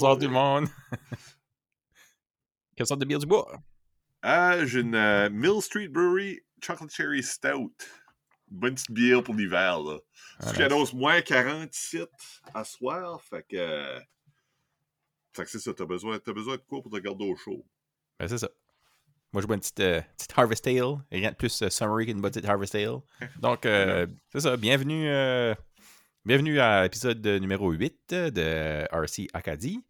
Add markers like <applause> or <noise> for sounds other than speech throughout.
Bonsoir, tout le monde? Quelle sorte de bière du bois? Ah, j'ai une euh, Mill Street Brewery Chocolate Cherry Stout. bonne petite bière pour l'hiver, là. Ah, qui annonce moins 47 à soir, fait que... Fait que c'est ça, t'as besoin, as besoin de quoi pour te garder au chaud? Ben, c'est ça. Moi, je bois une petite, euh, petite Harvest Ale. Rien de plus euh, summery qu'une bonne petite Harvest Ale. <laughs> Donc, euh, c'est ça. Bienvenue, bienvenue à l'épisode numéro 8 de RC Acadie.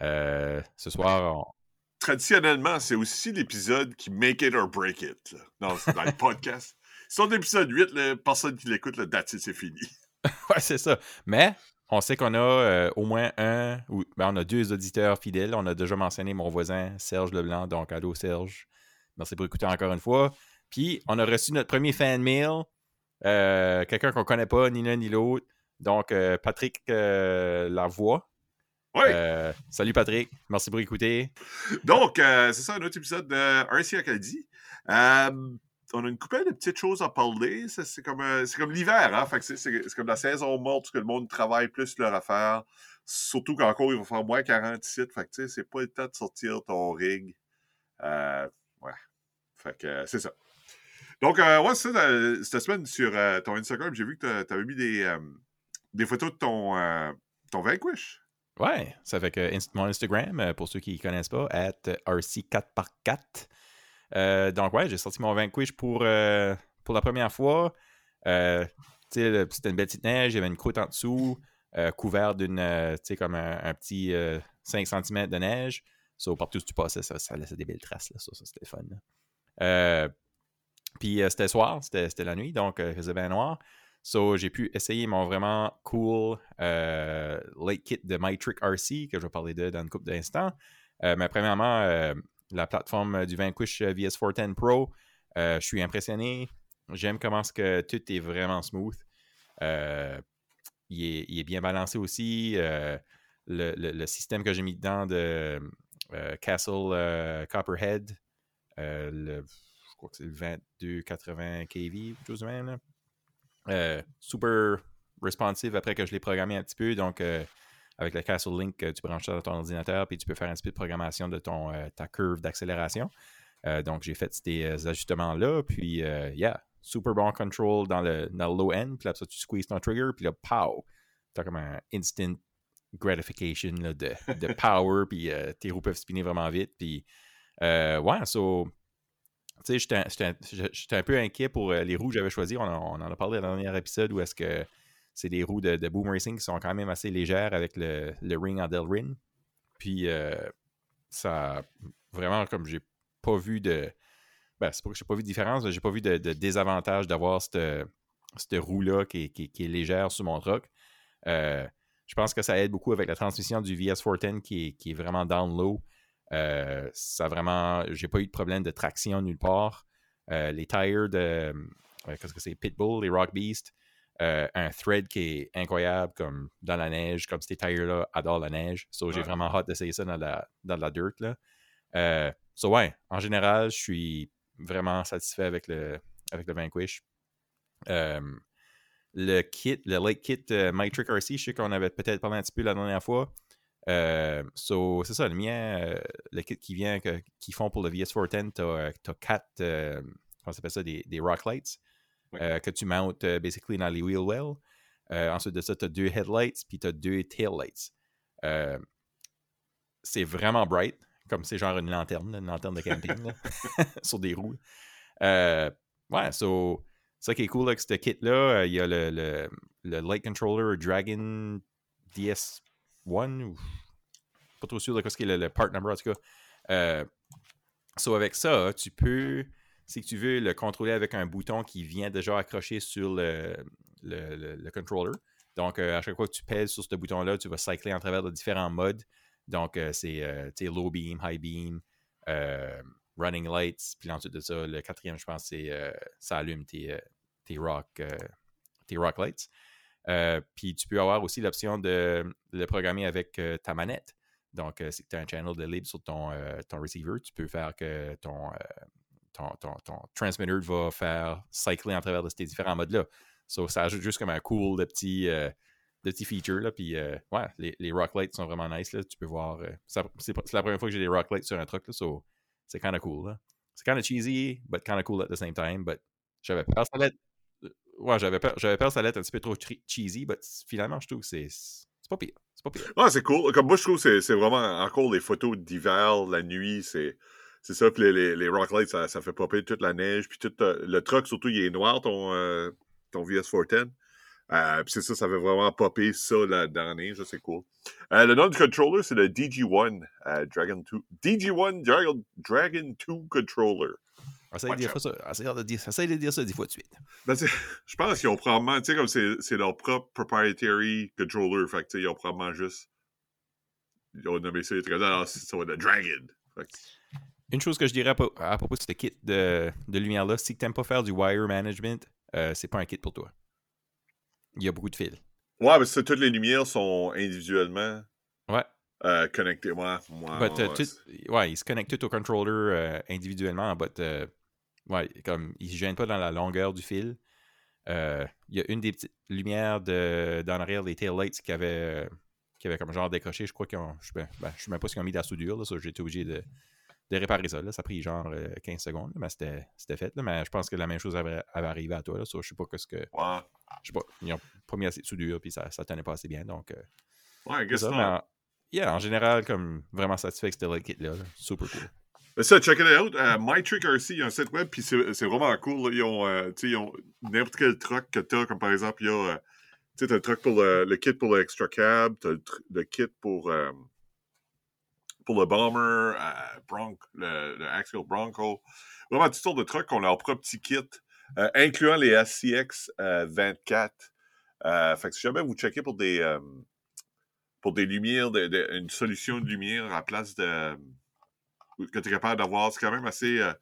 Ce soir, Traditionnellement, c'est aussi l'épisode qui make it or break it. Non, c'est dans le <laughs> podcast. On l'épisode 8, là, personne qui l'écoute, le date, c'est fini. <laughs> ouais, c'est ça. Mais on sait qu'on a euh, au moins un, ou ben, on a deux auditeurs fidèles. On a déjà mentionné mon voisin Serge Leblanc, donc allô Serge. Merci pour écouter encore une fois. Puis on a reçu notre premier fan mail, euh, quelqu'un qu'on connaît pas, ni l'un ni l'autre. Donc euh, Patrick Lavoie. Oui. salut Patrick, merci pour écouter. Donc, c'est ça, un autre épisode de RC Acadie on a une couple de petites choses à parler. C'est comme, euh, comme l'hiver, hein? c'est comme la saison morte que le monde travaille plus leur affaire. Surtout qu'encore, il va faire moins 47. Fait que c'est pas le temps de sortir ton rig. Euh, ouais. Fait que c'est ça. Donc, euh, ouais, c'est ça. Cette semaine, sur ton Instagram, j'ai vu que tu avais mis des, des photos de ton, ton Vanquish. Ouais, ça fait que mon Instagram, pour ceux qui ne connaissent pas, at RC4x4. Euh, donc, ouais, j'ai sorti mon Vanquish pour, euh, pour la première fois. Euh, c'était une belle petite neige, il y avait une croûte en dessous, couvert d'une, comme un, petit 5 cm de neige. So, partout où tu passais, ça, laissait des belles traces. Là. Ça, ça c'était fun. Puis c'était soir, c'était la nuit, donc il faisait bien noir. So, j'ai pu essayer mon vraiment cool late kit de MyTrick RC, que je vais parler de dans une couple d'instants. mais premièrement, la plateforme euh, du Vanquish euh, VS410 Pro. Euh, je suis impressionné. J'aime comment ce que tout est vraiment smooth. il, est, bien balancé aussi. Le, système que j'ai mis dedans de Castle Copperhead, je crois que c'est le 2280 kV, chose de même. Super responsive après que je l'ai programmé un petit peu. Donc, avec le Castle Link, euh, tu branches ça dans ton ordinateur, puis tu peux faire un petit peu de programmation de ton, euh, ta curve d'accélération. Euh, donc, j'ai fait ces ajustements-là, puis, yeah, super bon control dans le, low end, puis là, ça, tu squeezes ton trigger, puis là, pow! Tu as comme un instant gratification de, de, power, <laughs> puis tes roues peuvent spinner vraiment vite, puis, ouais, so, tu sais, j'étais un peu inquiet pour les roues que j'avais choisies. On, en a parlé dans le dernier épisode où est-ce que c'est des roues de, Boom Racing qui sont quand même assez légères avec le, ring en Delrin. Puis euh, ça vraiment comme j'ai pas vu de. Ben, c'est pas que j'ai pas vu de différence, j'ai pas vu de, désavantage d'avoir cette, cette roue-là qui, est légère sur mon truck. Euh, je pense que ça aide beaucoup avec la transmission du VS410 qui est, vraiment down low. Euh, ça vraiment. J'ai pas eu de problème de traction nulle part. les tires de. Qu'est-ce que c'est? Pitbull, les Rock Beast. Euh, un thread qui est incroyable, comme dans la neige, comme ces tires-là adorent la neige. So, j'ai vraiment hâte d'essayer ça dans la, dans la dirt. Là. Euh, so, ouais, en général, je suis vraiment satisfait avec le, avec le Vanquish. Euh, le kit, le Lake Kit Trick RC, je sais qu'on avait peut-être parlé un petit peu la dernière fois. So, c'est ça, le mien, le kit qui vient, qu'ils font pour le VS410, tu as, quatre, comment ça s'appelle ça, des, des rock lights. Euh, que tu mountes euh, basically dans les wheel well. Euh, ensuite de ça, tu as deux headlights, puis tu as deux taillights. c'est vraiment bright, comme c'est genre une lanterne, une lanterne de camping <laughs> <laughs> sur des roues. ouais, so, ça qui est cool avec ce kit-là, il y a le, le, Light Controller Dragon DS1, ou pas trop sûr de ce qui est le, part number en tout cas. so, avec ça, tu peux que tu veux le contrôler avec un bouton qui vient déjà accroché sur le, le, controller. Donc, euh, à chaque fois que tu pèses sur ce bouton-là, tu vas cycler en travers de différents modes. Donc, euh, c'est euh, low beam, high beam, running lights. Puis ensuite de ça, le quatrième, je pense, c'est ça allume tes, tes, rock, tes rock lights. Puis tu peux avoir aussi l'option de le programmer avec ta manette. Donc, si tu as un channel de libre sur ton, ton receiver, tu peux faire que ton, ton, transmitter va faire cycler en travers de ces différents modes-là. ça ajoute juste comme un cool de petit, euh, de petits features. Là, puis, euh, ouais, les, rock lights sont vraiment nice. Là. Tu peux voir. euh, c'est la première fois que j'ai des rock lights sur un truck. Là, so, c'est kind of cool. C'est kind of cheesy, but kind of cool at the same time. But j'avais peur ça euh, Ouais, j'avais peur, j'avais peur que ça allait être un petit peu trop cheesy, but finalement, je trouve que c'est pas pire. C'est pas pire. Ah, c'est cool. Comme moi, je trouve que c'est- vraiment encore les photos d'hiver, la nuit, c'est. C'est ça, puis les, rock lights, ça, ça fait popper toute la neige, puis tout euh, le truck, surtout, il est noir, ton, euh, ton VS410. Euh, puis c'est ça, ça fait vraiment popper ça la ça, c'est cool. Euh, le nom du controller, c'est le DG1 euh, Dragon 2. DG1 Dragon, Dragon 2 Controller. Essaye de, de dire, essaye de dire ça dix fois de suite. Ben, je pense qu'ils ont probablement, tu sais, comme c'est leur propre proprietary controller, fait que, ils ont probablement juste. Ils ont nommé ça, comme, ah, c'est- ça va être le Dragon. Fait que- Une chose que je dirais à, po- à propos de ce kit de, de lumière-là, si tu n'aimes pas faire du wire management, euh, c'est pas un kit pour toi. Il y a beaucoup de fils. Ouais, mais ça, toutes les lumières sont individuellement Ouais. euh, connectées. Ouais, ouais, euh, ouais, ils se connectent tout au controller euh, individuellement, but, ouais, comme ils ne se gênent pas dans la longueur du fil. Euh, Il y a une des petites lumières de, dans l'arrière des taillights qui avait, euh, qui avait comme genre décroché. Je crois qu'ils ont. Je ne ben, je sais même pas s'ils ont mis de la soudure. Là, ça, j'ai été obligé de, de réparer ça. Là. Ça a pris genre euh, 15 secondes, là, mais c'était c'était fait. Là, mais je pense que la même chose avait, avait arrivé à toi. Là, ça, je sais pas ce que. Ouais, Je sais pas. Ils ont pas mis assez de soudure, puis ça, ça tenait pas assez bien. Donc, euh, ouais, ça. Mais en, yeah, en général, comme vraiment satisfait avec ce light kit-là. là. Super cool. Mais ça, check it out. Euh, MyTrick RC, il y a un site web, puis c'est vraiment cool. Ils ont, euh, ont n'importe quel truck que tu as, comme par exemple, il y a, euh, tu le truck pour le, le kit pour le cab, le, kit pour, euh, pour le bomber, Bronc, le, Axial Bronco. Vraiment, toutes sortes de trucks qui ont leur propre petit kit, incluant les SCX euh, 24. Euh, fait que si jamais vous checkez pour des, pour des lumières, une solution de lumière à la place de que tu es capable d'avoir. C'est quand même assez. euh,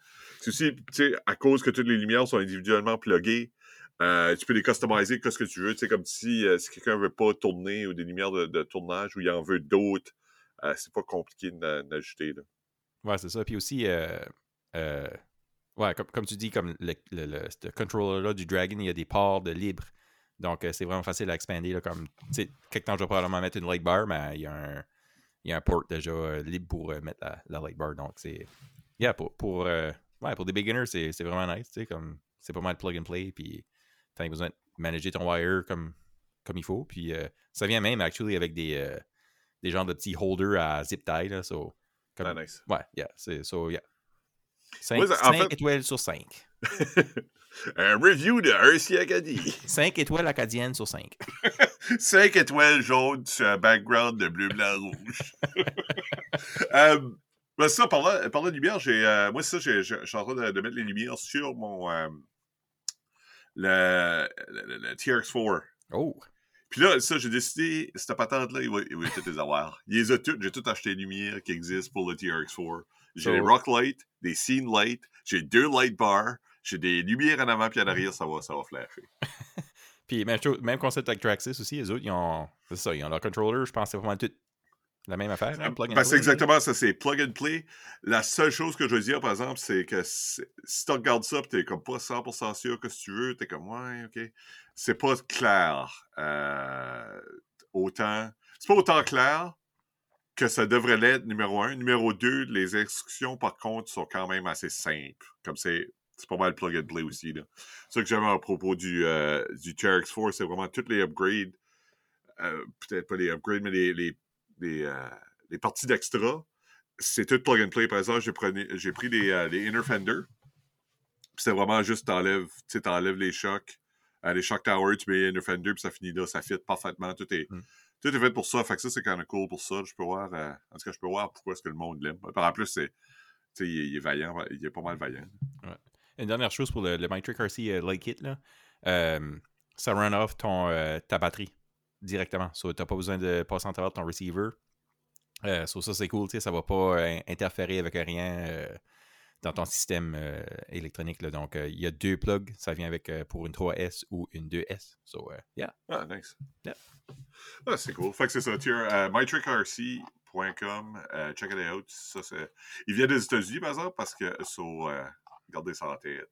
c'est aussi, tu sais, à cause que toutes les lumières sont individuellement pluguées, euh, tu peux les customiser que ce que tu veux. Tu sais, comme si, euh, si quelqu'un veut pas tourner ou des lumières de, tournage ou il en veut d'autres, euh, c'est pas compliqué d'ajouter. Ouais, c'est ça. Puis aussi, euh, ouais, comme, comme tu dis, comme le, le, le- ce controller-là du Dragon, il y a des ports de libre. Donc, c'est vraiment facile à expander. Là, comme, tu sais, quelque temps, je vais probablement mettre une light bar, mais il y a un, il y a un port déjà euh, libre pour euh, mettre la, la light bar. Donc, c'est. Yeah, pour, pour, euh, ouais, pour des beginners, c'est vraiment nice. tu sais, Comme, c'est pas mal plug and play. Puis, t'as besoin de manager ton wire comme, comme il faut. Puis, ça vient même, actually, avec des, des genres de petits holders à zip tie. Là, so, comme, Ah, nice. Ouais, yeah. C'est, so, yeah. 5, Ouais, en fait- étoiles sur 5. <laughs> Un review de RC Acadie. <laughs> 5 étoiles acadiennes sur 5. 5 <laughs> étoiles jaunes sur un background de bleu, blanc, rouge. euh, ben ça, parlant, parlant de lumière, j'ai, euh, moi, ça, je suis en train de, de mettre les lumières sur mon. euh, le, le, le- le TRX4. Oh! Puis là, ça, j'ai décidé, cette patente-là, il va, il va toutes les avoir. Il les a toutes. J'ai tout acheté les lumières qui existent pour le TRX4. J'ai des rock lights, des scene lights, j'ai deux light bars, j'ai des lumières en avant puis en arrière, ça va, ça va flasher. <laughs> Puis même, chose- même concept avec Traxxas aussi, les autres, ils ont. C'est ça, ils ont leur controller, je pense que c'est vraiment tout la même affaire. hein, plug and Ben, c'est exactement ça, c'est plug and play. La seule chose que je veux dire, par exemple, c'est que si tu regardes ça et t'es comme pas 100% sûr que si tu veux, t'es comme ouais, ok. C'est pas clair. euh, autant. C'est pas autant clair que ça devrait l'être, numéro un. Numéro deux, les instructions, par contre, sont quand même assez simples. Comme c'est. C'est pas mal plug and play aussi. Là. Ça que j'avais à propos du, euh, du TRX4, c'est vraiment toutes les upgrades. euh, Peut-être pas les upgrades, mais les, les, les, euh, les parties d'extra. C'est tout plug and play. Par exemple, j'ai j'ai pris les, euh, les Inner Fender. Puis c'est vraiment juste, t'enlèves, t'enlèves les chocs. euh, les shock towers, tu mets Inner Fender, puis ça finit là, ça fit parfaitement. Tout est, Mm. tout est fait pour ça. Fait que ça, c'est quand même cool pour ça. Je peux voir, euh, en tout cas, je peux voir pourquoi est-ce que le monde l'aime. En plus, c'est, il, est- il est vaillant, il est pas mal vaillant. Une dernière chose pour le, le Mytric RC euh, Light Kit, là. Euh, ça run off ton, euh, ta batterie directement. So, tu n'as pas besoin de passer en travers ton receiver. So, ça, c'est cool. tu sais, Ça ne va pas interférer avec rien dans ton système électronique. Là. Donc, il y a deux plugs. Ça vient avec pour une 3S ou une 2S. So, yeah. Ah, nice. Yeah. Ah, c'est cool. Fait que c'est ça. Euh, check it out. Ça, c'est... Il vient des États-Unis, par exemple, parce que, so, euh, gardez ça en tête.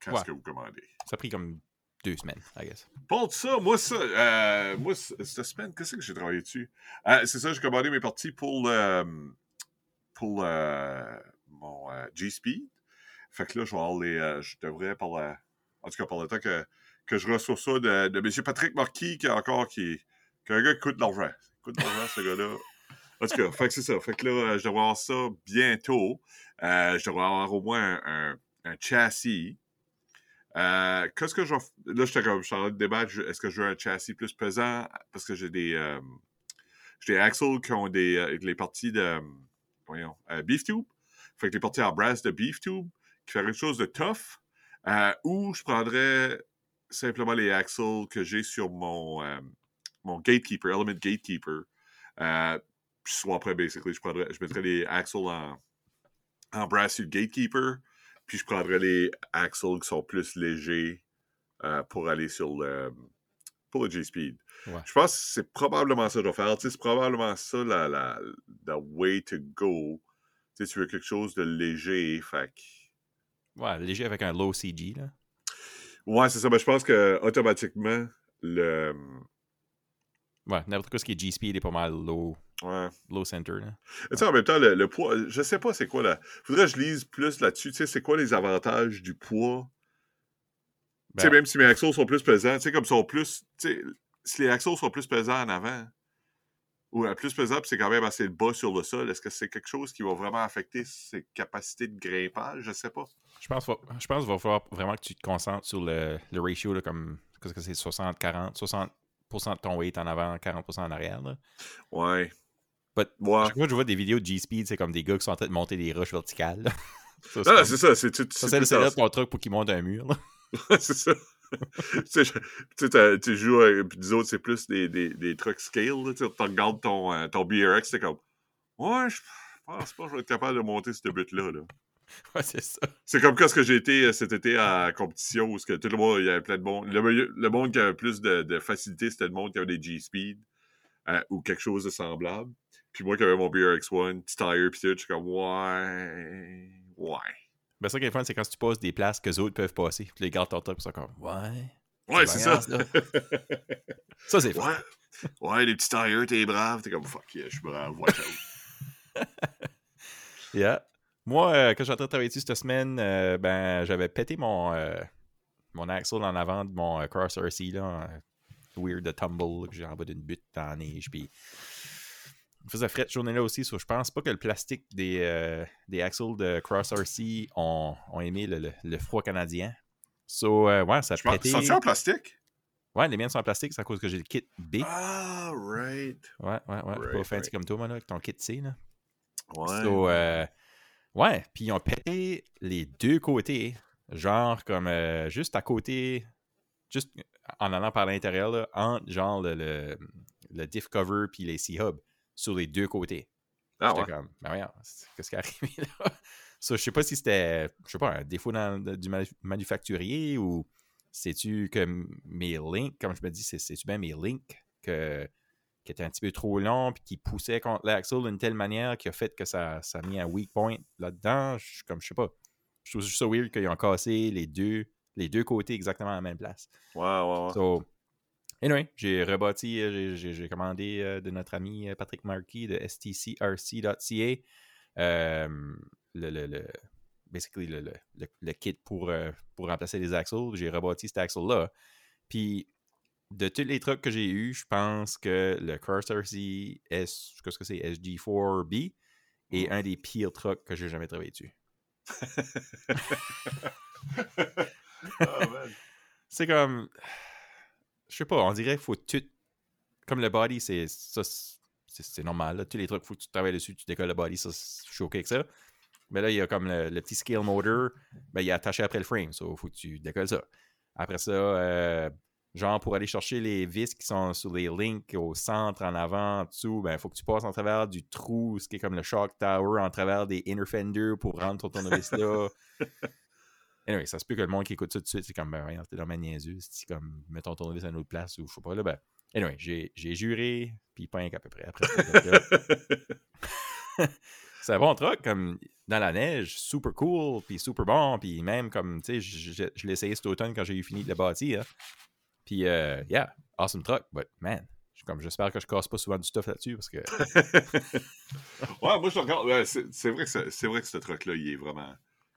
Quand Ouais. est-ce que vous commandez? Ça a pris comme deux semaines, I guess. Pour ça, moi, ça, euh, moi, cette semaine, qu'est-ce que j'ai travaillé dessus? Euh, c'est ça, j'ai commandé mes parties pour le, pour mon euh, G-Speed. Fait que là, je vais avoir les, euh, je devrais par la, en tout cas, par le temps que, que je reçois ça de, de M. Patrick Marquis, qui est encore, qui, qui est un gars qui coûte de l'argent. Coûte de l'argent, ce gars-là. En tout cas, fait que c'est ça. Fait que là, euh, je devrais avoir ça bientôt. Euh, je devrais avoir au moins un, châssis. Euh, Qu'est-ce que je Là, j'étais comme, je suis en train de débattre. Est-ce que je veux un châssis plus pesant? Parce que j'ai des, j'ai des axles qui ont des, les parties de, voyons, beef tube. Fait que les parties en brass de beef tube, qui fait quelque chose de tough. Ou je prendrais simplement les axles que j'ai sur mon, mon Gatekeeper, Element Gatekeeper. Puis soit après, basically, je, prendrais, je mettrais les axles en, en Gatekeeper. Puis je prendrais les axles qui sont plus légers euh, pour aller sur le, pour le G-Speed. Ouais. Je pense que c'est probablement ça que je vais faire. Tu sais, c'est probablement ça la, la, the way to go. Tu sais, tu veux quelque chose de léger, fait Ouais, léger avec un low CG, là. Ouais, c'est ça. Mais je pense que automatiquement, le. Ouais, n'importe quoi ce qui est G-Speed est pas mal low, Ouais. low center, là. Tu sais, en même temps, le, le poids, je sais pas c'est quoi là. Faudrait que je lise plus là-dessus. Tu sais, c'est quoi les avantages du poids? tu sais, Ben- même si mes axles sont plus pesants, tu sais, comme sont plus. Tu sais, si les axles sont plus pesants en avant, ou euh, plus pesants, puis c'est quand même assez bas sur le sol, est-ce que c'est quelque chose qui va vraiment affecter ses capacités de grimpage? Je sais pas. Je pense, je pense qu'il va falloir vraiment que tu te concentres sur le, le ratio, là, comme, qu'est-ce que c'est, 60-40, 60% de ton weight en avant, 40% en arrière, là. Ouais. Ouais. que je vois des vidéos de G-Speed, c'est comme des gars qui sont en train de monter des roches verticales. <laughs> Ça, c'est Non, comme- ça. C'est tu- ça, c'est tout le setup ton truc pour qu'il monte un mur, <laughs> c'est ça. tu sais, tu joues, avec- puis nous autres, c'est plus des, des, des trucs scale. là, Tu regardes ton, euh, ton BRX, c'est comme, ouais, je pense pas que je vais être capable de monter ce but-là. Là. <laughs> Ouais, c'est ça. C'est comme quand j'ai été euh, cet été à compétition où que tout le monde, il y avait plein de monde. Le, le monde qui avait plus de, de facilité, c'était le monde qui avait des G-Speed euh, ou quelque chose de semblable. Puis moi qui avais mon BRX1, petit tire, puis tout, je suis comme, ouais, ouais. Ben, ça qui est fun, c'est quand tu passes des places que les autres peuvent passer. Puis les gars truc, ils sont comme, ouais. Ouais, c'est ça. Ça, c'est fun. Ouais. Ouais, les petits tires, t'es brave. T'es comme fuck yeah, je suis brave, watch out. <laughs> Yeah. Moi, euh, quand j'ai en train de travailler dessus cette semaine, euh, ben, j'avais pété mon, euh, mon axle en avant de mon Cross RC, là, weird tumble, que j'ai en bas d'une butte la neige. Puis, il faisait cette journée-là aussi, so je pense pas que le plastique des, euh, des axles de Cross RC ont, ont aimé le, le- le froid canadien. So, euh, ouais, ça Je sont-ils en plastique? Ouais, les miennes sont en plastique, c'est à cause que j'ai le kit B. Ah, right. Ouais, ouais, ouais. Right, pas fancy right. comme toi, moi, là, avec ton kit C, là. Ouais. So, euh, ouais, puis ils ont pété les deux côtés, genre comme euh, juste à côté, juste en allant par l'intérieur, entre genre le, le, le diff cover puis les C-hubs sur les deux côtés. ah, ouais. comme, voyons, c'est- qu'est-ce qui est arrivé là? <laughs> So, je sais pas si c'était, je sais pas, un défaut dans- du manu- manufacturier ou sais-tu que mes links, comme je me dis, c'est- c'est-tu bien mes links que, qui étaient un petit peu trop longs puis qui poussaient contre l'axle d'une telle manière qui a fait que ça, ça a mis un weak point là-dedans? Je, comme, je sais pas. Je trouve juste ça weird qu'ils ont cassé les deux, les deux côtés exactement à la même place. Ouais, ouais, ouais. So, anyway, j'ai rebâti, euh, j'ai- commandé euh, de notre ami euh, Patrick Markey de stcrc.ca euh, le, le, le- basically le, le, le- le kit pour, euh, pour remplacer les axles. J'ai rebâti cet axle-là. Puis, de tous les trucs que j'ai eu, je pense que le Cross RC S, qu'est-ce que c'est, SG4B est un des pires trucs que j'ai jamais travaillé dessus. <laughs> <laughs> Man. C'est comme. Je sais pas, on dirait qu'il faut tout. Comme le body, c'est ça, c'est normal. Tous les trucs, faut que tu travailles dessus, tu décolles le body, ça, je suis OK avec ça. Mais là, il y a comme le, petit scale motor, ben, il est attaché après le frame, il faut que tu décolles ça. Après ça, euh, genre pour aller chercher les vis qui sont sur les links au centre, en avant, en dessous, ben, faut que tu passes en travers du trou, ce qui est comme le shock tower, en travers des inner fenders pour rendre ton tournevis là. <laughs> Anyway, ça se peut que le monde qui écoute ça tout de suite, c'est comme, ben, voyons, t'es dans ma niaiseuse, c'est comme, mets ton tournevis à une autre place ou je sais pas, là, ben, anyway, j'ai j'ai juré, puis un qu'à peu près après. <laughs> c'est un bon truc, comme dans la neige, super cool, puis super bon, puis même comme, tu sais, je, je, je l'ai essayé cet automne quand j'ai eu fini de le bâtir. hein. Puis, euh, yeah, awesome truck, but man, comme j'espère que je casse pas souvent du stuff là-dessus parce que. <laughs> Ouais, moi, je regarde. ouais, c'est vrai que c'est c'est vrai que ce truc-là, il est vraiment.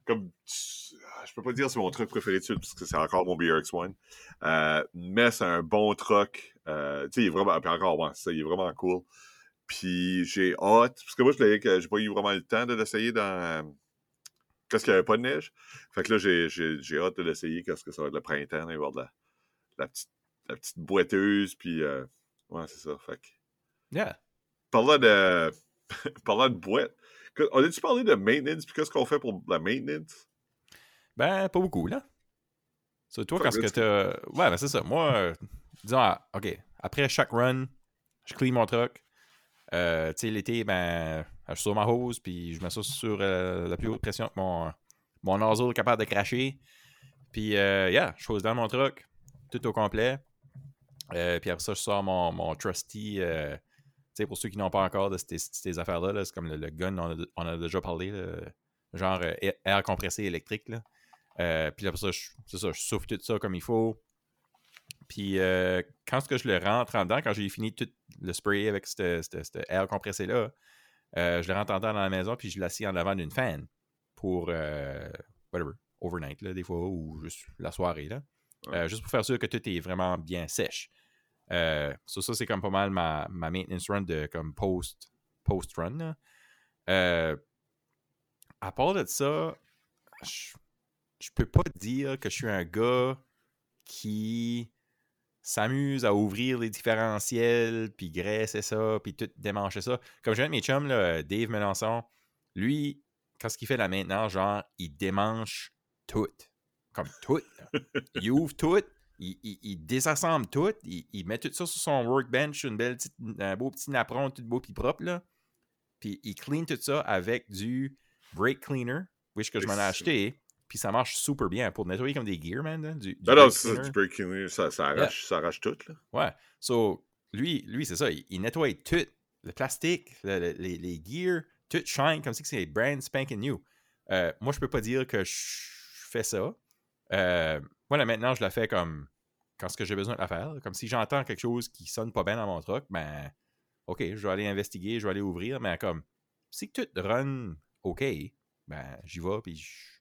Comme. tu- Je peux pas dire c'est mon truc préféré dessus parce que c'est encore mon BRX1. Euh, mais c'est un bon truck. Euh, tu sais, il est vraiment. Puis encore, ouais, ça, il est vraiment cool. Puis j'ai hâte. Parce que moi, je l'ai- que j'ai pas eu vraiment le temps de l'essayer dans. Parce qu'il n'y avait pas de neige. Fait que là, j'ai- hâte de l'essayer parce que ça va être le printemps. Il va y avoir de la, la petite, la petite boiteuse. Puis. euh, ouais, c'est ça. Fait que. Yeah. Parlant de, <laughs> parlant de boîte, on a-tu parlé de maintenance? Puis qu'est-ce qu'on fait pour la maintenance? Ben, pas beaucoup, là. C'est toi, quand que ce que t'as. Ouais, ben c'est ça. Moi, euh, disons, ah, OK, après chaque run, je clean mon truck. Euh, tu sais, l'été, ben, je suis sur ma hose, puis je mets ça sur euh, la plus haute pression que mon, mon nozzle est capable de cracher. Puis, euh, yeah, je pose dans mon truck, tout au complet. Puis après ça, je sors mon, mon trusty. tu sais, pour ceux qui n'ont pas encore de ces, ces affaires-là, là, c'est comme le, le gun, on a, on a déjà parlé, là, genre air- air compressé électrique. Là. Euh, puis après ça, je, c'est ça, je souffle tout ça comme il faut. Puis euh, quand ce que je le rentre en dedans, quand j'ai fini tout le spray avec ce air compressé-là, euh, je le rentre en dedans dans la maison, puis je l'assis en avant d'une fan pour, euh, whatever, overnight, là, des fois, ou juste la soirée, là. Ouais. Juste pour faire sûr que tout est vraiment bien sèche. So ça, c'est comme pas mal ma, ma maintenance run de comme post, post-run. là. Euh, à part de ça, je, je peux pas dire que je suis un gars qui s'amuse à ouvrir les différentiels, puis graisser ça, puis tout démancher ça. Comme j'ai un de mes chums, là, Dave Melançon, lui, quand ce qu'il fait là maintenant, genre, il démanche tout. Comme tout. là. il ouvre tout, il, il- il désassemble tout, il, il met tout ça sur son workbench, une belle petite, un beau petit napperon, tout beau puis propre, là. Puis il clean tout ça avec du brake cleaner, which que je m'en ai acheté. Puis ça marche super bien pour nettoyer comme des gears, man. là, du, du Non, non, c'est ça, du ça, ça, arrache, ça arrache tout, là. Ouais. So, lui, lui c'est ça. Il, il nettoie tout. Le plastique, le- le- les, les gears, tout shine comme si c'est brand spanking new. Euh, moi, je peux pas dire que je fais ça. Euh, moi, là, maintenant, je la fais comme quand ce que j'ai besoin de la faire. Comme si j'entends quelque chose qui sonne pas bien dans mon truck, ben, OK, je vais aller investiguer, je vais aller ouvrir, mais comme, si tout run OK, ben, j'y vais, puis je-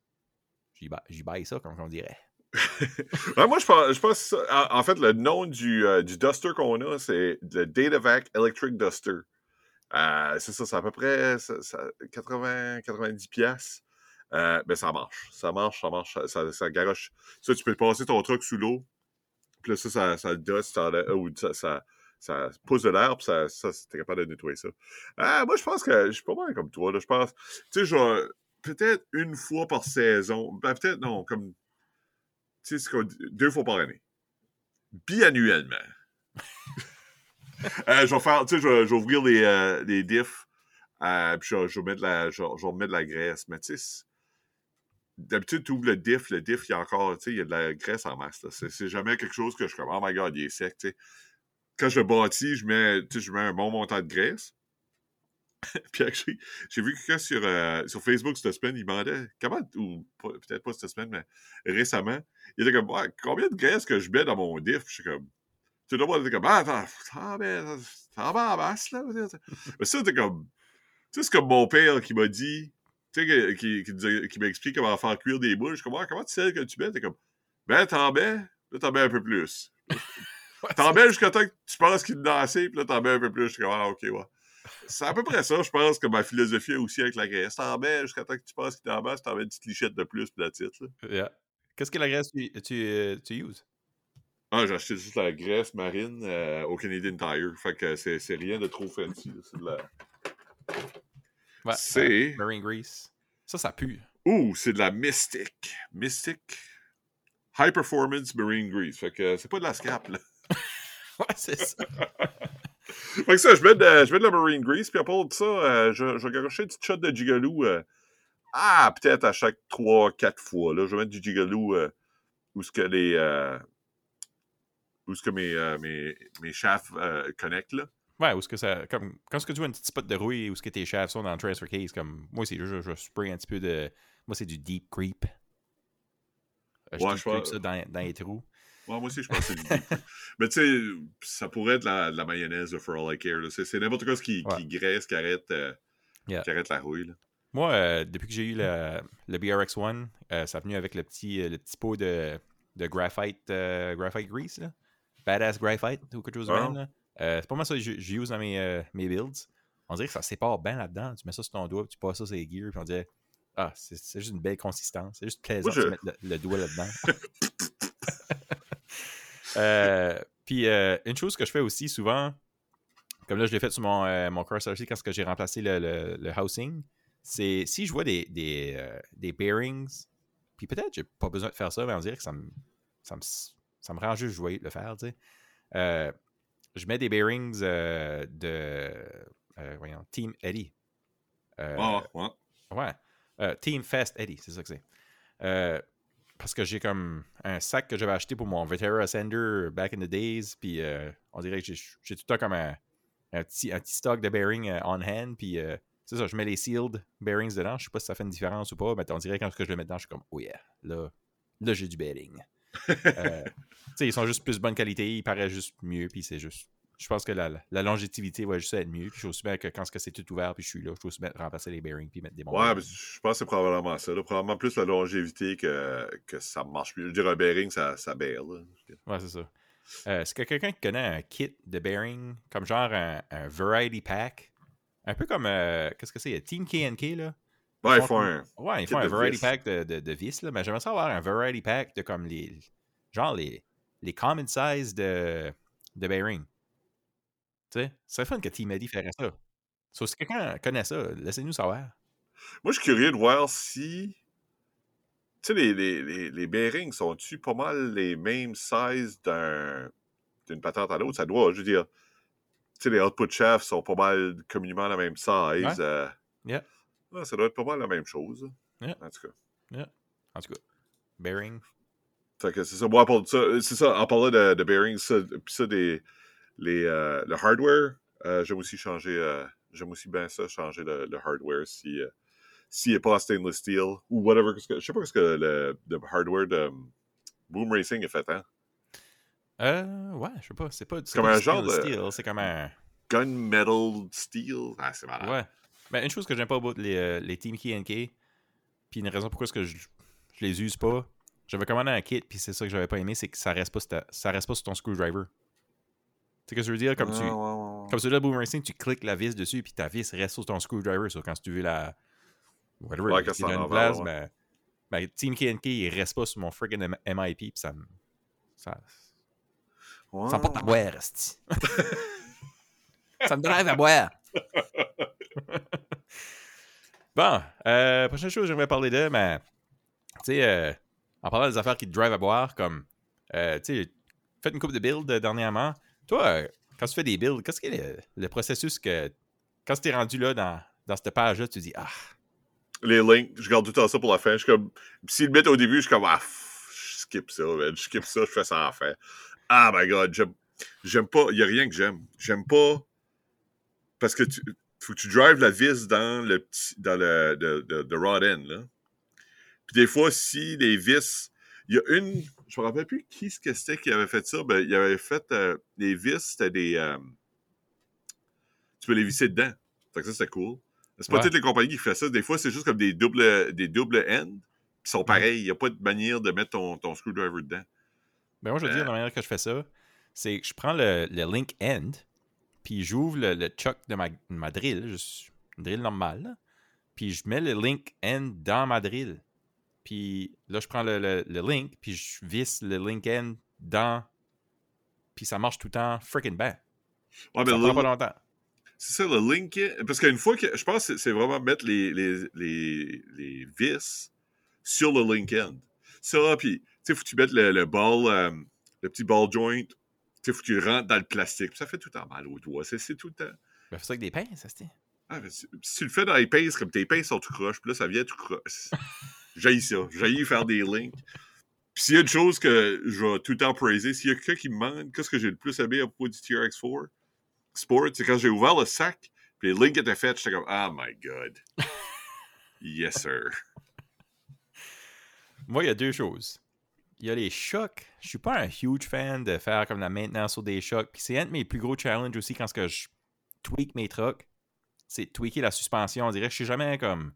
j'y ba- j'y baille ça, comme on dirait. <laughs> Moi, je pense, en, fait, le nom du, euh, du duster qu'on a, c'est le Datavac Electric Duster. Euh, c'est ça, c'est à peu près ça- ça- 80, 90 piastres. Euh, ben, ça marche. Ça marche, ça marche, ça, ça, garoche. Ça, tu peux passer ton truck sous l'eau. Puis là, ça, ça, ça dust, ou ça, pousse de l'air, puis ça, ça t'es capable de nettoyer ça. Moi, je pense que je suis pas mal comme toi. Je pense, tu sais, je peut-être une fois par saison. Ben, peut-être non, comme tu sais, deux fois par année. Biannuellement. Euh, je vais faire, tu sais, je, vais- ouvrir les, euh, les diffs, euh, puis je, vais- la, je, la graisse. Mais tu sais, d'habitude, tu ouvres le diff, le diff, il y a encore, tu sais, il y a de la graisse en masse. C'est jamais quelque chose que je suis comme, oh my god, il est sec. Quand je le bâtis, je mets, tu sais, je mets un bon montant de graisse. <laughs> Puis actually, j'ai vu quelqu'un sur, euh, sur Facebook cette semaine, il demandait comment, ou peut-être pas cette semaine, mais récemment, il était comme, Ouais, combien de graisse que je mets dans mon diff? Je suis comme, tu sais, là, moi, il était comme, ah, attends, t'en mets, t'en mets en masse, là. <laughs> Mais ça, c'était comme, tu sais, c'est comme mon père qui m'a dit, tu sais, qui, qui, qui m'explique comment faire cuire des boules. Je suis comme, Ah, comment tu sais que tu mets? T'es comme, ben, t'en mets, là, t'en mets un peu plus. <laughs> T'en mets jusqu'à temps que tu penses qu'il est assez, puis là, t'en mets un peu plus. Je suis comme, ah, ok, ouais. C'est à peu près ça, je pense, que ma philosophie est aussi avec la graisse. T'en mets jusqu'à temps que tu penses qu'il est en masse, t'en mets une petite lichette de plus, puis la titre. Yeah. Qu'est-ce que la graisse tu, tu, euh, tu uses? Ah, j'ai acheté juste la graisse marine euh, au Canadian Tire. Fait que c'est c'est rien de trop fancy. C'est de la. Ouais, C'est- euh, Marine Grease. Ça, ça pue. Ouh, c'est de la Mystic. Mystic High Performance Marine Grease. Fait que c'est pas de la scrap, là. <laughs> Ouais, c'est ça. <laughs> Fait que ça, je mets de, je mets de la Marine Grease, puis de ça, euh, je, je vais garocher une petite shot de Gigaloo. euh, ah, peut-être à chaque 3-4 fois. Là. Je vais mettre du Gigaloo euh, où ce que les. où ce que mes, mes, mes shafts connectent, là. Ouais, ou ce que ça. Comme, quand ce que tu vois une petite spot de rouille ou ce que tes shafts sont dans le transfer case, comme. Moi, c'est juste, je spray un petit peu de. Moi, c'est du deep creep. Je Ouais, je creep ça dans, dans les trous. Ouais, moi aussi, je pense que c'est. <laughs> Mais tu sais, ça pourrait être la, la mayonnaise de For All I Care. C'est n'importe quoi ce qui, Ouais. qui graisse, qui arrête, euh, Yeah. qui arrête la rouille. là. Moi, euh, depuis que j'ai eu le, le BRX1, euh, ça a venu avec le petit, le petit pot de, de graphite, graphite grease, là. Badass graphite ou quelque chose de même. c'est pas moi ça que j'use dans mes, mes builds. On dirait que ça sépare bien là-dedans. Tu mets ça sur ton doigt, puis tu passes ça sur les gears, puis on dirait Ah, c'est c'est juste une belle consistance. C'est juste plaisant Moi, je- de mettre le, le doigt là-dedans. <laughs> <laughs> Euh, puis euh, une chose que je fais aussi souvent, comme là je l'ai fait sur mon, euh, mon Cross RC quand j'ai remplacé le, le- le housing, c'est si je vois des, des, euh, des bearings, puis peut-être j'ai pas besoin de faire ça, mais on dirait que ça me, ça me, ça me rend juste joyeux de le faire, tu sais. Je mets des bearings de voyons, Team Eddie. Ah, ouais. Ouais. Team Fast Eddie, c'est ça que c'est. Parce que j'ai comme un sac que j'avais acheté pour mon Vetera Ascender back in the days. Puis euh, on dirait que j'ai tout le temps comme un, un petit, un petit stock de bearings euh, on hand. Puis euh, c'est ça, je mets les sealed bearings dedans. Je sais pas si ça fait une différence ou pas, mais on dirait quand je le mets dedans, je suis comme, oh yeah, là, là j'ai du bearing. <laughs> Euh, tu sais, ils sont juste plus bonne qualité, ils paraissent juste mieux, puis c'est juste. Je pense que la, la longévité va juste être mieux. Puis je suis aussi bien que quand c'est tout ouvert, puis je suis là, je suis aussi bien remplacer les bearings, puis mettre des bons. Ouais, mais je pense que c'est probablement ça. là. Probablement plus la longévité que, que ça marche mieux. Je dirais un bearing, ça, ça baire. Ouais, c'est ça. Euh, Est-ce que quelqu'un qui connaît un kit de bearing, comme genre un, un variety pack, un peu comme, euh, qu'est-ce que c'est, Team KNK, là? Ouais, il font faut un. Ouais, ils font un variety vis. pack de, de, de vis, là, mais j'aimerais ça avoir un variety pack de comme les, genre les, les common size de, de bearing. Tu sais, c'est fun que Team Eddie ferait ça. So, si quelqu'un connaît ça, laissez-nous savoir. Moi, je suis curieux de voir si. Tu sais, les, les, les, les bearings sont-tu pas mal les mêmes sizes d'un, d'une patente à l'autre? Ça doit, je veux dire. Tu sais, les output shafts sont pas mal communément la même size. Ouais. euh, Yeah. ouais, ça doit être pas mal la même chose. Yeah. En tout cas. En tout cas, bearing. Fait que c'est ça. Moi, euh, c'est ça, en parlant de, de bearings, ça, puis ça, des, les, euh, le hardware, euh, j'aime aussi changer, euh, j'aime aussi bien ça, changer le, le hardware si, s'il n'est pas stainless steel ou whatever. je sais pas ce que le, le hardware de um, Boom Racing est fait, hein? Euh, ouais, je sais pas, c'est pas, c'est comme un du genre stainless de- steel, c'est comme un... Gunmetal steel? Ah, c'est malade. Ouais. Ben, une chose que j'aime pas about les, les Team KNK, puis une raison pourquoi est-ce que je, je les use pas, j'avais commandé un kit, puis c'est ça que j'avais pas aimé, c'est que ça reste pas, ta- ça reste pas sur ton screwdriver. Tu sais ce que je veux dire? Comme, Ah, tu, ouais, ouais, ouais. comme celui-là, Boom Racing, tu cliques la vis dessus, puis ta vis reste sur ton screwdriver. So, quand tu veux la. Whatever, Ouais, ça en une place, ouais. ben, ben, Team KNK, il reste pas sur mon friggin' MIP, puis ça me. Ça, Ouais, ça me porte à ouais. boire, esti. ça me drive à boire. <laughs> bon, euh, prochaine chose que j'aimerais parler de, mais, tu sais, euh, en parlant des affaires qui te drive à boire, comme, euh, tu sais, faites une coupe de build euh, dernièrement. Toi, quand tu fais des builds, qu'est-ce que le, processus que, quand tu es rendu là dans, dans cette page-là, tu dis, ah, Les links, je garde tout le temps ça pour la fin. Je suis comme. S'ils le mettent au début, je suis comme. Ah, je skip ça, man. Je skip ça, je fais ça la fin. Ah, my god. J'aime, pas. Il y a rien que j'aime. J'aime pas. Parce que tu. Faut que tu drives la vis dans le petit. Dans le. De rod end, là. Puis des fois, si les vis. Il y a une. Je me rappelle plus qui c'était qui avait fait ça. Ben, il avait fait. euh, les vis, c'était des. euh, tu peux les visser dedans. Fait que ça, c'était cool. C'est pas Ouais. toutes les compagnies qui font ça. Des fois, c'est juste comme des doubles, des doubles ends. Qui sont pareils. Il n'y a pas de manière de mettre ton, ton screwdriver dedans. Ben moi, je veux Euh. dire, la manière que je fais ça, c'est que je prends le, le link end, puis j'ouvre le, le chuck de ma, drill, juste une drill normale, puis je mets le link end dans ma drill. Puis là, je prends le, le- le link, puis je visse le link end dans. Puis ça marche tout le temps freaking bien. Ouais, Ça prend le- pas longtemps. c'est ça, le link. Parce qu'une fois que. Je pense que c'est- vraiment mettre les, les, les, les vis sur le link end. Ça, puis, tu sais, faut que tu mettes le, le ball, euh, le petit ball joint. Tu sais, faut que tu rentres dans le plastique. Ça fait tout le temps mal aux doigts. C'est tout le temps. Ben, fais ça avec des pinces, ça, c'est. Ah, mais si si tu le fais dans les pinces, comme tes pinces sont tout croches, puis là, ça vient tout croche. <laughs> J'haïs ça. J'haïs faire des links. Puis s'il y a une chose que je vais tout le temps praiser, s'il y a quelqu'un qui me demande qu'est-ce que j'ai le plus aimé à propos du TRX4, Sport, c'est quand j'ai ouvert le sac, puis les links étaient faits, j'étais comme, oh my god. <laughs> yes, sir. Moi, il y a deux choses. Il y a les chocs. Je suis pas un huge fan de faire comme la maintenance sur des chocs. Puis c'est un de mes plus gros challenges aussi quand je tweak mes trucks. C'est tweaker la suspension. On dirait que je suis jamais comme.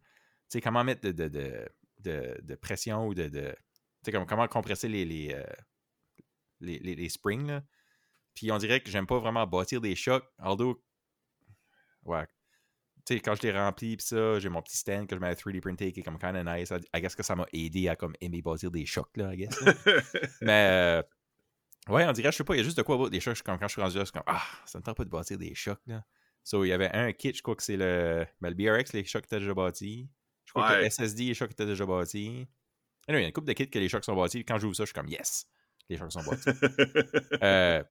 Tu sais, comment mettre de, de, de, de, pression ou de. de tu sais, comme comment compresser les, les, euh, les, les, les, springs. Là. Puis on dirait que j'aime pas vraiment bâtir des chocs. Although. Ouais, tu sais, quand je l'ai rempli, pis ça, j'ai mon petit stand que je mets à 3D printer qui est comme kind of nice. I guess que ça m'a aidé à comme aimer bâtir des chocs, là, I guess. <laughs> Mais, euh, ouais, on dirait, je sais pas, il y a juste de quoi des chocs. Comme quand je suis rendu là, c'est comme, ah, ça ne tente pas de bâtir des chocs, là. So, il y avait un kit, je crois que c'est le, ben, le BRX, les chocs étaient déjà bâtis. Je crois que le SSD, les chocs étaient déjà bâtis. il y a une couple de kits que les chocs sont bâtis. Quand j'ouvre ça, je suis comme, yes, les chocs sont bâtis. <laughs> euh,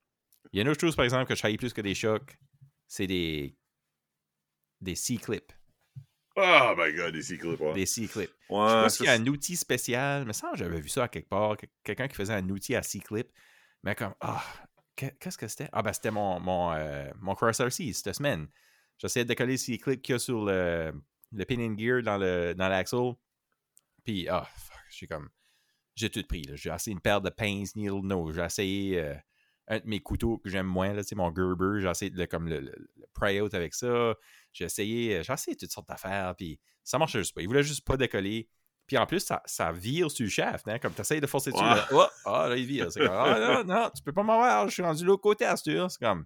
il y a une autre chose, par exemple, que je savais plus que des chocs. C'est des des C-clips. Oh my god, des C-clips, ouais. Des C-clips. Ouais, je pense qu'il y a un outil spécial. Mais ça, j'avais vu ça à quelque part. Quelqu'un qui faisait un outil à C-clip. Mais comme, ah, qu'est-ce que c'était? Ah, ben, c'était mon, mon, euh, mon Cross RC cette semaine. J'essayais de décoller C-clip qu'il y a sur le, le pin and gear dans le dans l'axle. Puis, ah, j'ai comme, j'ai tout pris. J'ai essayé une paire de pince needle no. J'ai essayé. Euh, un de mes couteaux que j'aime moins, là, mon Gerber, j'ai essayé de comme le, le, pry out avec ça. J'ai essayé, j'ai essayé toutes sortes d'affaires, puis ça marchait juste pas. Il voulait juste pas décoller. Puis en plus, ça, ça vire sur le shaft, hein, comme tu essayes de forcer dessus. Là, oh, ah, là, il vire. C'est comme, ah, non, <laughs> non, tu peux pas m'avoir, je suis rendu l'autre côté. C'est comme.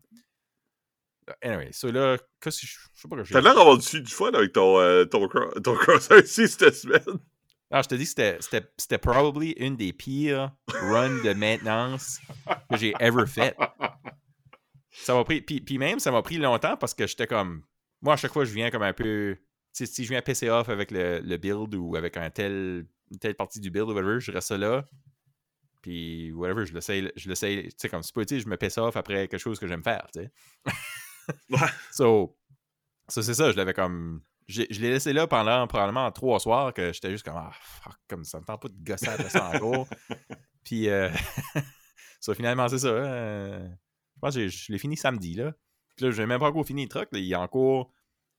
Anyway, so là, qu'est-ce que je, sais pas que je T'as l'air d'avoir du, du fun avec ton, euh, ton, ton crosshair ici cette semaine. Non, je te dis, c'était, c'était, probably une des pires runs de maintenance que j'ai ever fait. Ça m'a pris. Puis, puis, même, ça m'a pris longtemps parce que j'étais comme. Moi, à chaque fois, je viens comme un peu. Si, si je viens PC off avec le, le, build ou avec un tel, une telle partie du build ou whatever, je reste là. Puis, whatever, je l'essaye. Je l'essaye. Tu sais, comme si je me PC off après quelque chose que j'aime faire, tu sais. <laughs> so, so c'est ça, je l'avais comme je, l'ai laissé là pendant probablement trois soirs que j'étais juste comme ah fuck, comme ça me tente pas de gosser après ça en gros. <laughs> Puis euh, <laughs> ça finalement c'est ça. Hein. je pense que je l'ai fini samedi là. Puis là, j'ai même pas encore fini le truc. Il y a encore.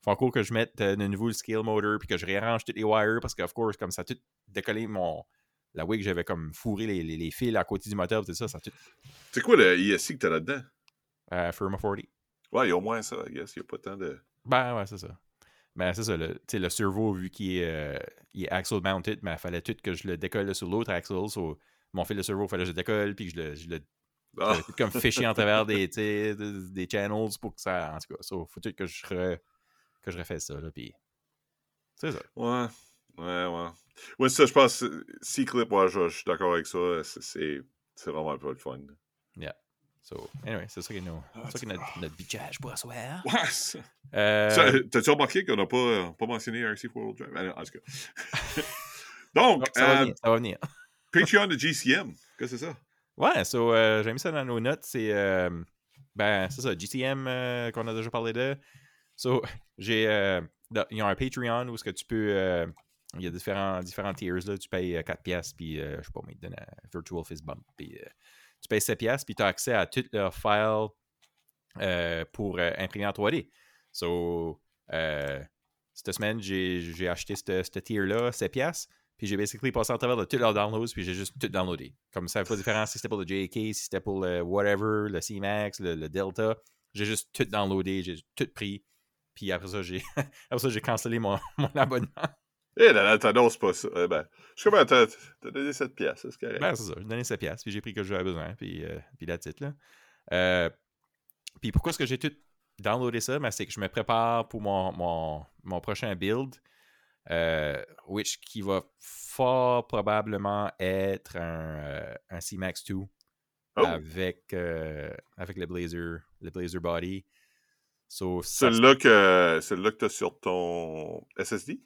Faut encore que je mette euh, de nouveau le scale motor puis que je réarrange tous les wires parce que of course comme ça a tout décollé mon. La wig j'avais comme fourré les, les, fils à côté du moteur, tout ça, ça tout. C'est quoi le ISC que t'as là-dedans? Euh, Firma 40. Ouais, il y a au moins ça, I guess. Il n'y a pas tant de. Ben ouais, c'est ça. Mais c'est ça, le, le servo, vu qu'il est, euh, est axle mounted, mais il fallait tout que je le décolle sur l'autre axle. So, mon fil de servo, il fallait que je le décolle, puis que je le, je le ah. comme fichier en travers <laughs> des, des channels pour que ça. En tout cas, il faut tout que je, re, que je refais ça. Là, puis c'est ça. Ouais. Ouais, ouais. Ouais, ça, je pense. C-Clip, ouais, je, je suis d'accord avec ça. C'est vraiment pas le fun. Yeah. So, anyway, c'est ça qui est, nos, ah, ça qui est notre, notre bitchage pour soir. Ouais, euh... T'as-tu remarqué qu'on n'a pas, pas mentionné RC World Drive? Allez, en tout cas. <laughs> Donc, ça, va venir, ça va venir. <laughs> Patreon de GCM, qu'est-ce que c'est ça? Ouais, so, euh, j'ai mis ça dans nos notes. C'est, euh, ben, c'est ça, GCM euh, qu'on a déjà parlé de. So, <laughs> j'ai, euh, il y a un Patreon où ce que tu peux, euh, il y a différents, différents tiers, là. Tu payes 4 pièces puis je sais pas, mais ils donnent un Virtual Fist Bump, puis tu payes 7 pièces puis tu as accès à tous leurs files euh, pour euh, imprimer en 3D. So, euh, cette semaine, j'ai acheté ce tier-là, 7 pièces, puis j'ai basically passé à travers de tous leurs downloads, puis j'ai juste tout downloadé. Comme ça, pas de différence si c'était pour le JK, si c'était pour le whatever, le CMAX, le Delta. J'ai juste tout downloadé, j'ai tout pris. Puis <laughs> après ça, j'ai cancellé mon, <laughs> mon abonnement. Eh, là, t'annonces pas ça. Eh ben, je sais pas, t'as donné cette pièce, c'est correct. Ben, c'est ça. J'ai donné cette pièce, puis j'ai pris que j'avais besoin, puis, euh, puis la titre, là. Euh, puis pourquoi est-ce que j'ai tout downloadé ça? Ben, c'est que je me prépare pour mon, mon, mon prochain build, euh, which qui va fort probablement être un, un C-Max 2 avec, avec le Blazer, le Blazer Body. So, Celui-là que, celui que tu as sur ton SSD?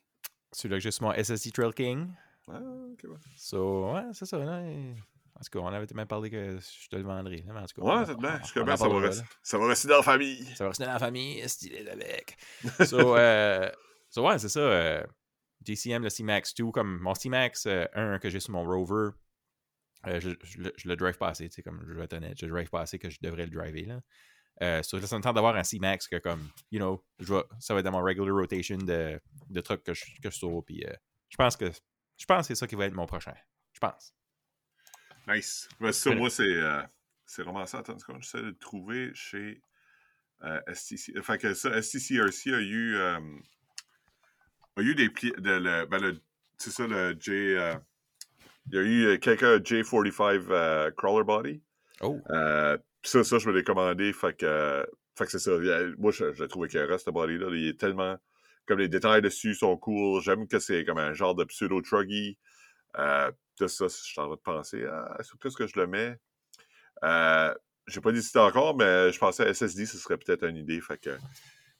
Celui-là que j'ai sur mon SSD Trail King. Ah, ok, ouais. So, ouais, c'est ça. Là. En tout cas, on avait même parlé que je te le vendrais. Là, en tout cas, ouais, c'est bien. Je ça, va rester, ça va rester dans la famille. Ça va rester dans la famille, stylé avec? <laughs> so, euh, so, ouais, c'est ça. Euh, DCM, le C-Max 2, comme mon C-Max 1 euh, que j'ai sur mon Rover, euh, je, je, je, le drive pas assez, tu sais, comme je vais être honnête, je le drive pas assez que je devrais le driver, là. Euh, so, là, ça me tente d'avoir un C-Max que, comme, you know, je ça va être dans mon regular rotation de, de trucs que je, que je sauve. Puis, euh, je pense que je pense que c'est ça qui va être mon prochain. Je pense. Nice. Ben, ça, moi, c'est euh, vraiment ça. Attends une j'essaie de le trouver chez euh, STC. Fait que ça, STCRC a eu, a eu des pli... De, le, ben, le- c'est ça, le J... il y a eu quelqu'un J45 euh, Crawler Body. Oh, Euh, ça, ça, je me l'ai commandé. Fait que, euh, fait que c'est ça. Moi, je, je l'ai trouvé qu'il reste, ce body-là. Il est tellement. Comme les détails dessus sont cool. J'aime que c'est comme un genre de pseudo-truggy. Euh, tout ça, je suis en train de penser. Ah, sur qu'est-ce que je le mets? Euh, j'ai pas décidé encore, mais je pensais à SSD, ce serait peut-être une idée. Fait que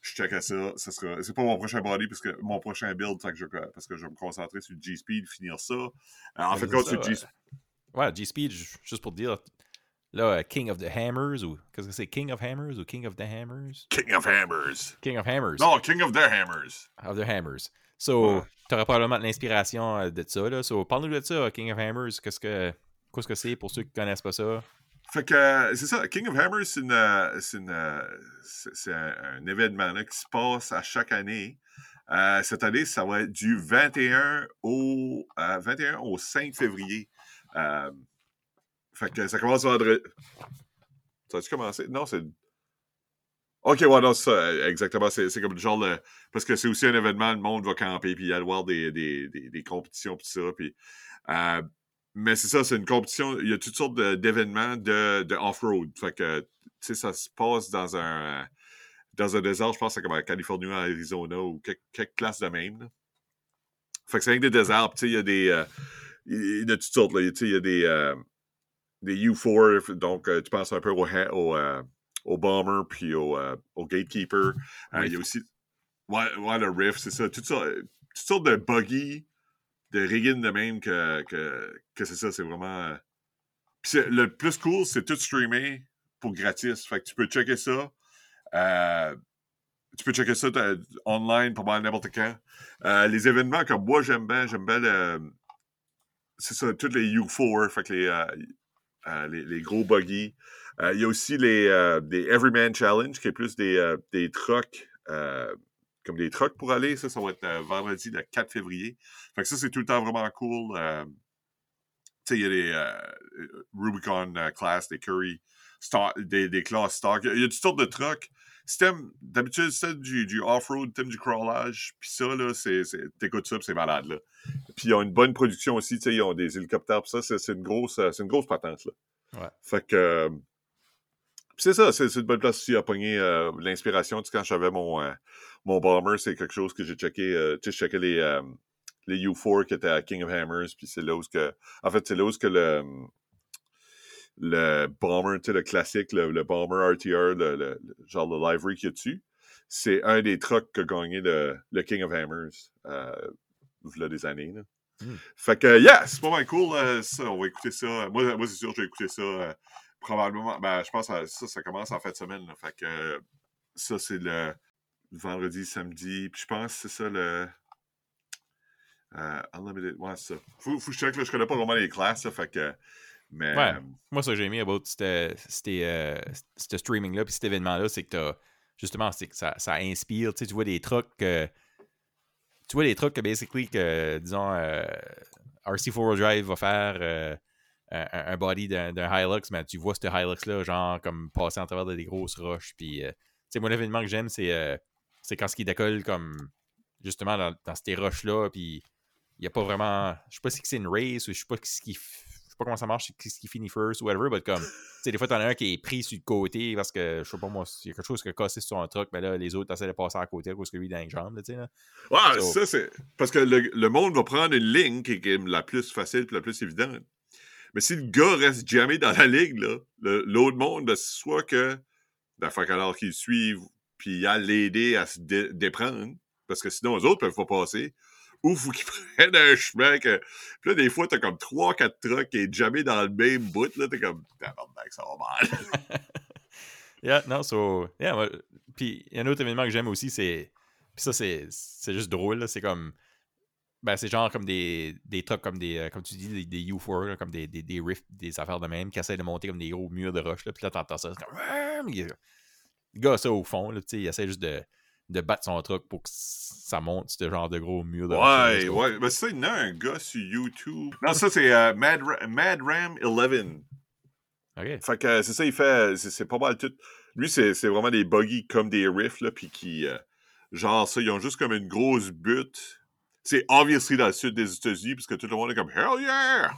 je checkais ça. Ce sera, c'est pas mon prochain body, parce que mon prochain build, fait que je, parce que je vais me concentrer sur le G-Speed, finir ça. Euh, en fait, quand ouais. G-Speed. ouais, G-Speed, ju- juste pour te dire, là, euh, King of the Hammers, ou qu'est-ce que c'est, King of Hammers ou King of the Hammers? King of Hammers. King of Hammers. Non, King of their Hammers. Of the Hammers. So, Ouais. t'auras probablement de l'inspiration euh, de ça, là. So, parle-nous de ça, King of Hammers. Qu'est-ce que qu'est-ce que c'est pour ceux qui connaissent pas ça? Fait que c'est ça, King of Hammers, c'est euh, c'est c'est- c'est un, un événement là, qui se passe à chaque année. Euh, cette année, ça va être du 21 au, euh, 21 au 5 février. Euh, fait que ça commence vendredi. Ça a-tu commencé? Non, c'est. Ok, ouais, non, c'est ça, exactement. C'est c'est comme le genre de. Parce que c'est aussi un événement, le monde va camper, puis il y a voir des, des, des, des compétitions, puis ça. Puis, euh, mais c'est ça, c'est une compétition. Il y a toutes sortes d'événements de, de off-road. Fait que, tu sais, ça se passe dans un. Dans un désert, je pense c'est comme en Californie, en Arizona, ou quelques, quelques classes de même. là. Fait que c'est rien que des déserts. Tu sais, il y a des. euh, il y a toutes sortes, là. Tu sais, il y a des. euh, des U4, donc euh, tu penses un peu au, au, euh, au Bomber puis au, euh, au Gatekeeper. <laughs> Il y a aussi. Ouais, ouais, le Rift, c'est ça. Toutes sortes, toutes sortes de buggy, de rigging de même que, que, que c'est ça, c'est vraiment. Puis c'est- le plus cool, c'est tout streamé pour gratis. Fait que tu peux checker ça. Euh, tu peux checker ça online pour mal n'importe quand. Euh, les événements comme moi, j'aime bien, j'aime bien le. C'est ça, tous les U4, fait que les, euh, les, les gros buggy. Euh, Il y a aussi les euh, des Everyman Challenge, qui est plus des, euh, des trucks, euh, comme des trucks pour aller. Ça, ça va être euh, vendredi le 4 février. Fait que ça, c'est tout le temps vraiment cool. Euh, tu sais, il y a des euh, Rubicon euh, Class, des Curry, stock, des, des classes stock. Il y a toutes sortes de trucks. Si t'aimes, d'habitude, si t'aimes du, du off-road, t'aimes du crawlage, puis ça, là, c'est, c'est- t'écoutes ça, c'est malade, là. Puis ils ont une bonne production aussi, tu sais, ils ont des hélicoptères, puis ça, c'est, c'est une grosse, c'est une grosse patente, là. Ouais. Fait que, puis c'est ça, c'est, une bonne place aussi à pogner euh, l'inspiration. Tu sais, quand j'avais mon, euh, mon bomber, c'est quelque chose que j'ai checké, euh, tu sais, je checkais les, les U4 qui étaient à King of Hammers, puis c'est là où ce que, en fait, c'est là où ce que le, le bomber, tu sais, le classique, le, le bomber RTR, le, genre de livery qu'il y a dessus, c'est un des trucks qui a gagné le, le King of Hammers, euh, il y a des années, là. Hmm. Fait que, yeah, c'est pas mal cool, euh, ça, on va écouter ça. Moi, moi c'est sûr, je vais écouter ça, euh, probablement, ben, je pense que ça, ça commence en fin de semaine, là. Fait que, ça, c'est le vendredi, samedi, puis je pense que c'est ça, le... Euh, Unlimited, ouais, c'est ça. Faut, faut que je check, là, je connais pas vraiment les classes, là, fait que... Mais... Ouais. euh, Moi, ce que j'ai aimé about euh, ce streaming-là, puis cet événement-là, c'est que t'as. Justement, c'est que ça, ça inspire. Tu sais, tu vois des trucs que. Tu vois des trucs que, basically, que, disons, euh, RC4 Drive va faire euh, un, un body d'un Hilux, mais tu vois ce Hilux-là, genre, comme passer en travers de des grosses roches. Puis, euh, tu sais, moi, l'événement que j'aime, c'est c'est quand ce qui décolle, comme, justement, dans, dans ces roches-là, puis il n'y a pas vraiment. Je sais pas si c'est une race ou je sais pas ce qui. Sais pas comment ça marche, ce qui finit first ou whatever, mais comme. Tu sais, des fois, t'en as un qui est pris sur le côté parce que, je sais pas moi, il y a quelque chose qui a cassé sur un truc, mais là, les autres essaient de passer à côté parce que lui, il a une jambe, là, tu sais, là. Ouais, So- ça, c'est. Parce que le, le monde va prendre une ligne qui est est la plus facile et la plus évidente. Mais si le gars reste jamais dans la ligne, là, l'autre monde, ben, soit que. Ben, faut alors qu'ils suivent, puis il a l'aider à se dé- déprendre, parce que sinon, les autres peuvent pas passer. Ou faut qu'ils <laughs> prennent un chemin que. Puis là, des fois, t'as comme 3-4 trucks qui est jamais dans le même bout, là, t'es comme. Tabarnak, ça va mal. <laughs> Yeah, non, so. Yeah, moi- Puis, il y a un autre événement que j'aime aussi, c'est. Puis ça, c'est juste drôle. C'est comme. Ben, c'est genre comme des, des trucs comme des. euh, comme tu dis, des, des U4, là, comme des, des, des des affaires de même, qui essaient de monter comme des gros murs de roche, là. Puis là, t'entends ça. C'est comme. le gars ça au fond, là, tu sais, il essaie juste de, de battre son truck pour que ça monte ce genre de gros mur de Ouais, ouais. Ben, ça, il y en a un gars sur YouTube. Non, ça, c'est euh, Mad, Ra- Mad Ram 11. OK. Fait que c'est ça, il fait. C'est pas mal tout. Lui, c'est c'est vraiment des buggy comme des riffs, là, puis qui. euh, genre, ça, ils ont juste comme une grosse butte. C'est obviously dans le sud des États-Unis, parce que tout le monde est comme Hell yeah!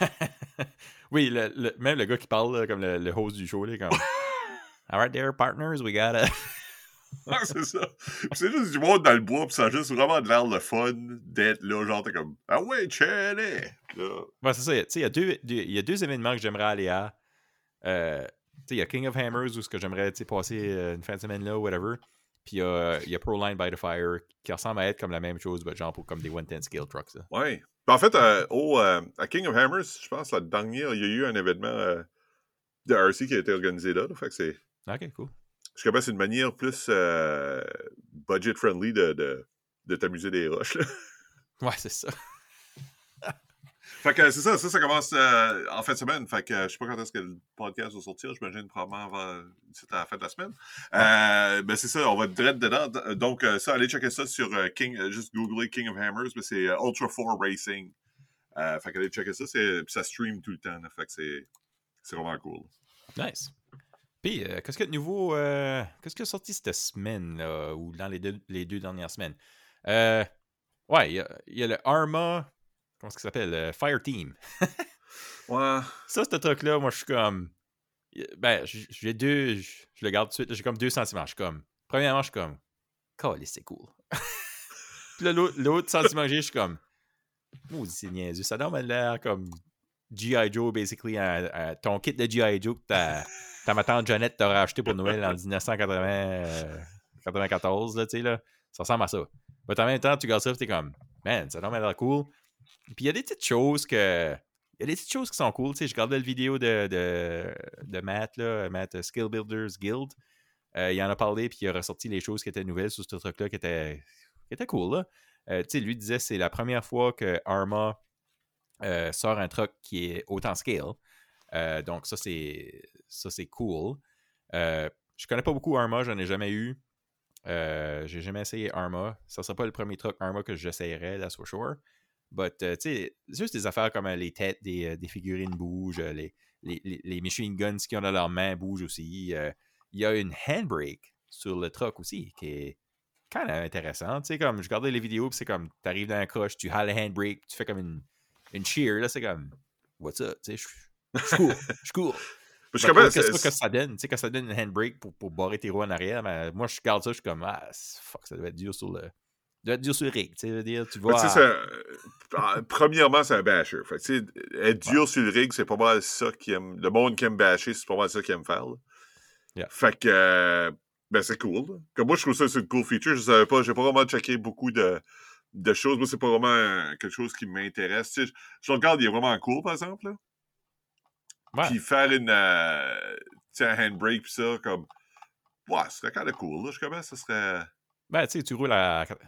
<laughs> oui, le, le- même le gars qui parle, là, comme le, le host du show, là, comme <laughs> Alright there, partners, we gotta. <laughs> C'est ça. C'est juste du monde dans le bois, puis ça a juste vraiment de l'air le fun d'être là, genre, t'es comme Ah ouais, chérie! Là. Ouais, c'est ça. Tu sais, il y, a deux- y a deux événements que j'aimerais aller à. Euh, tu sais, il y a King of Hammers où ce que j'aimerais tu sais, passer euh, une fin de semaine là, whatever. Puis il y a, il y a Proline by the Fire qui ressemble à être comme la même chose, mais genre pour comme des 110 scale trucks. là. Ouais. Puis en fait, euh, au, euh, à King of Hammers, je pense, la dernière, il y a eu un événement euh, de RC qui a été organisé là. là. fait que c'est. Ok, cool. Je que c'est une manière plus euh, budget-friendly de, de, de t'amuser des roches. Là. <laughs> Ouais, c'est ça. Fait que c'est ça, ça, ça commence euh, en fin de semaine. Fait que euh, je sais pas quand est-ce que le podcast va sortir. J'imagine probablement avant à la fin de la semaine. Euh, ben c'est ça, on va direct dedans. Donc ça, allez checker ça sur King, juste googler King of Hammers, mais c'est Ultra 4 Racing. Fait que allez checker ça, c'est, ça stream tout le temps. fait que c'est, c'est vraiment cool. Nice. Puis, euh, qu'est-ce qu'il y a de nouveau euh, Qu'est-ce qui est sorti cette semaine, là, ou dans les deux, les deux dernières semaines? Euh, Ouais, il y, a- y a le Arma. Comment est-ce qu'il s'appelle Fire Team. <laughs> Ouais. Ça, ce truc-là, moi, je suis comme. Ben, j'ai deux. Je le garde tout de suite. J'ai comme deux sentiments. Je suis comme. Premièrement, je suis comme. Calisse, c'est cool. <laughs> Puis là, l'autre- sentiment que j'ai, je suis comme. Maudit, c'est niaiseux. Ça donne l'air comme G.I. Joe, basically. ton kit de G.I. Joe que ta, <laughs> ta ma tante Jeannette t'aura acheté pour Noël en 1994, là, là. Ça ressemble à ça. Mais en même temps, tu regardes ça, t'es comme. Man, ça l'air cool. Puis il y a des petites choses que. Il y a des petites choses qui sont cool. Tu sais, je regardais la vidéo de, de, de Matt, là, Matt euh, Skill Builders Guild. Euh, il en a parlé, puis il a ressorti les choses qui étaient nouvelles sur ce truc-là qui étaient, qui étaient cool. Là. Euh, tu sais, lui disait c'est la première fois que Arma sort un truc qui est autant scale. Euh, donc, ça, c'est ça c'est cool. Euh, je connais pas beaucoup Arma, j'en ai jamais eu. Euh, j'ai jamais essayé Arma. Ça sera pas le premier truc Arma que j'essayerais, that's for sure. But, tu sais, juste des affaires comme les têtes des, des figurines bougent, les, les, les, machine guns qui ont dans leurs mains bougent aussi. Il y a une handbrake sur le truck aussi qui est quand même intéressant. Tu sais, comme je regardais les vidéos, c'est comme, t'arrives dans un croche, tu hales le handbrake, tu fais comme une, une cheer, là, c'est comme, what's up, tu sais, je je cool, je suis cool. Parce Ben, que, ben, qu'est-ce c'est- que ça donne? Tu sais, quand ça donne une handbrake pour, pour barrer tes roues en arrière, mais moi, je regarde ça, je suis comme, ah, fuck, ça doit être dur sur le. Ça doit être dur sur le rig. Tu je veux dire, tu vois. euh, premièrement, c'est un basher. Fait tu sais, être dur sur le rig, c'est pas mal ça qui aime. Le monde qui aime basher, c'est pas mal ça qu'il aime faire. Yeah. Fait que, euh, ben, c'est cool. Comme moi, je trouve ça c'est une cool feature. Je savais pas, j'ai pas vraiment checké beaucoup de, de choses. Moi, c'est pas vraiment euh, quelque chose qui m'intéresse. Tu sais, je, je regarde, il est vraiment cool, par exemple. Là. Ouais. Puis faire une, euh, un handbrake, pis ça, comme, ouais, ce serait quand même cool. Là. Je comment ça serait. Ben, tu sais, tu roules à. Qu'est-ce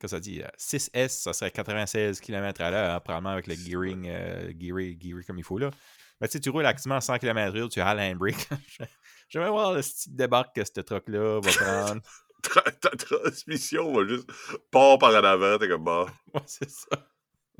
que ça dit? à 6S, ça serait 96 km à l'heure, hein, probablement avec le gearing, euh, gearé, gearé comme il faut là. Ben, tu sais, tu roules activement 100 km/h, tu as le handbrake. J'aimerais voir le style de débarque que ce truc-là va <laughs> prendre. Ta, ta transmission va juste part par en avant, t'es comme bon. <laughs> ouais, c'est ça.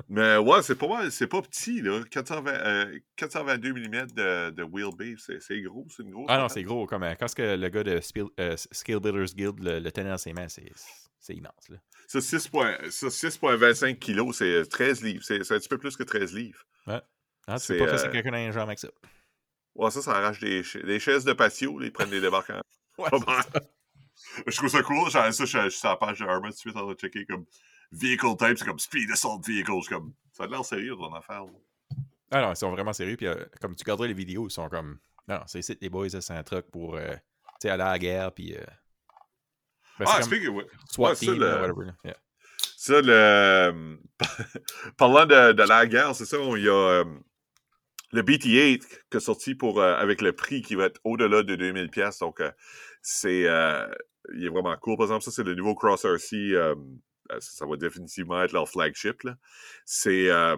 Mais ouais, c'est pas mal, c'est pas petit, là. 420, euh, 422 mm de, de wheelbase, c'est, c'est gros, c'est une grosse. Ah non, c'est gros. Comme, euh, quand ce que le gars de Spiel- euh, Skill Builders Guild le, le tenait dans ses mains, c'est c'est immense. Là. Ça, 6 point- ça, 6,25 kilos, c'est 13 livres. C'est, un petit peu plus que 13 livres. Ah, tu C'est, pas faire euh, quelqu'un dans les jambes avec ça. Ouais, ça, ça arrache des, des chaises de patio, là, ils prennent des débarquants. <laughs> Ouais. Je trouve ça cool. J'avais ça, je suis sur la page de de suite en train de checker comme vehicle type, c'est comme speed assault vehicle. Comme, ça a l'air sérieux ton affaire. là. Ah non, ils sont vraiment sérieux. Puis euh, comme tu regarderais les vidéos, ils sont comme. Non, non, c'est ici, les boys, c'est un truc pour euh, tu sais, aller à la guerre. Puis. euh, ben, Ah, comme ouais. SWAT ouais, ça, team, le- là, whatever. Yeah. Ça, le. <laughs> Parlant de, de la guerre, c'est ça, on- il y a euh, le BT-8 qui est sorti pour, euh, avec le prix qui va être au-delà de 2000$. Donc, euh, c'est. euh, il est vraiment cool. Par exemple, ça, c'est le nouveau Cross RC. euh, euh, ça, va définitivement être leur flagship. là. C'est. euh,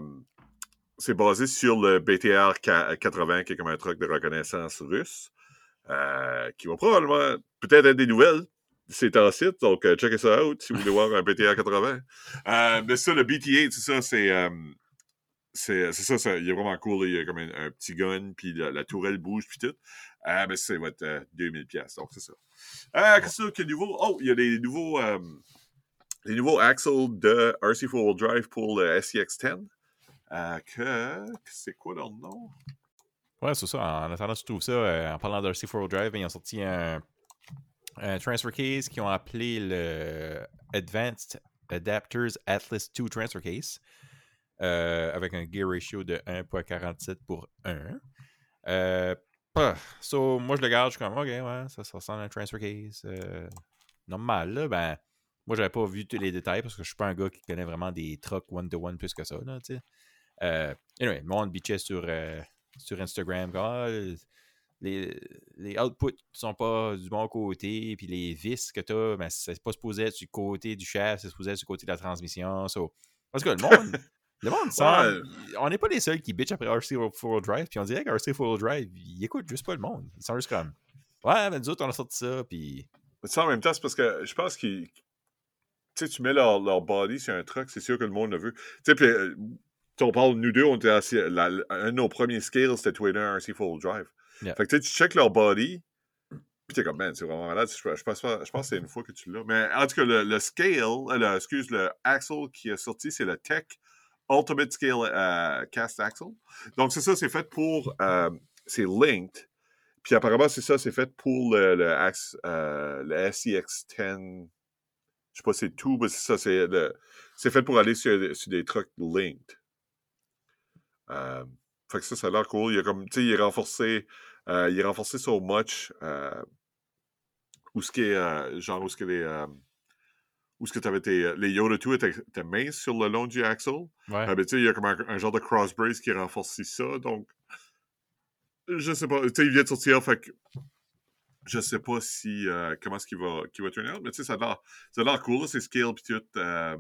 c'est basé sur le BTR 80, qui est comme un truc de reconnaissance russe. euh, qui va probablement peut-être être des nouvelles. C'est en site, donc euh, checkez ça out si vous voulez voir un <laughs> BTA 80. Euh, mais ça, le BT-8, c'est ça, c'est. euh, c'est c'est ça, ça, il est vraiment cool. Il y a comme un, un petit gun, puis la, la tourelle bouge, puis tout. Euh, mais c'est votre euh, 2000 pièces donc c'est ça. Euh, Qu'est-ce de nouveau? Oh, il y a des nouveaux, euh, les nouveaux axles de RC 4 Drive pour le SCX10. Euh, que. C'est quoi leur nom? Ouais, c'est ça. En attendant, tu trouves ça, euh, en parlant d'RC 4 Drive, ils ont sorti un, un transfer case qu'ils ont appelé le Advanced Adapters Atlas 2 Transfer Case. euh, avec un gear ratio de 1.47 pour 1. So, moi, je le garde, je suis comme, ok, ouais, ça, ressemble à un transfer case. euh, normal, là, ben, moi, j'avais pas vu tous les détails parce que je suis pas un gars qui connaît vraiment des trucks one-to-one plus que ça, là, tu sais. Euh, anyway, le monde bitchait sur, euh, sur Instagram, Ah, les, les outputs sont pas du bon côté, puis les vis que t'as, ben, c'est pas supposé être du côté du shaft, c'est supposé être du côté de la transmission. So. Parce que le monde, <laughs> le monde semble- on n'est pas les seuls qui bitch après RC 4 Drive, puis on dirait que RC 4 Drive, ils écoutent juste pas le monde. Ils sont juste comme, ouais, mais nous autres, on a sorti ça, puis Mais ça, en même temps, c'est parce que je pense qu'ils. Tu sais, tu mets leur, leur body sur un truck, c'est sûr que le monde le veut. Tu sais, puis, euh, on parle, nous deux, on était assis. la- un de nos premiers scales, c'était Twitter RC Full Drive. Yeah. Fait que tu sais, tu check leur body, puis t'es comme, man, c'est vraiment malade. Je, je pense, pas- je pense que c'est une fois que tu l'as. Mais en tout cas, le, le scale, euh, le- excuse, le axle qui est sorti, c'est le Tech Ultimate Scale euh, Cast Axle. Donc, c'est ça, c'est fait pour. euh, c'est linked. Puis apparemment, c'est ça, c'est fait pour le, le, euh, le SCX10. Je sais pas si c'est tout, mais c'est ça, c'est le- c'est fait pour aller sur, sur des trucks linked. Euh, fait que ça, ça a l'air cool. Il, a comme, il est renforcé, il est renforcé so much. Où ce qui est, genre, où ce les. Euh, où ce que tu avais tes. Les Yoda 2 étaient, étaient minces sur le long du axle. ouais. Ah, ben, tu sais, il y a comme un, un genre de cross brace qui renforce ça, donc. Je sais pas. Tu sais, il vient de sortir, fait que. Je sais pas si. euh, comment est-ce qu'il va, qu'il va out, mais tu sais, ça a l'air, ça a l'air cool, c'est scale pis tout. euh,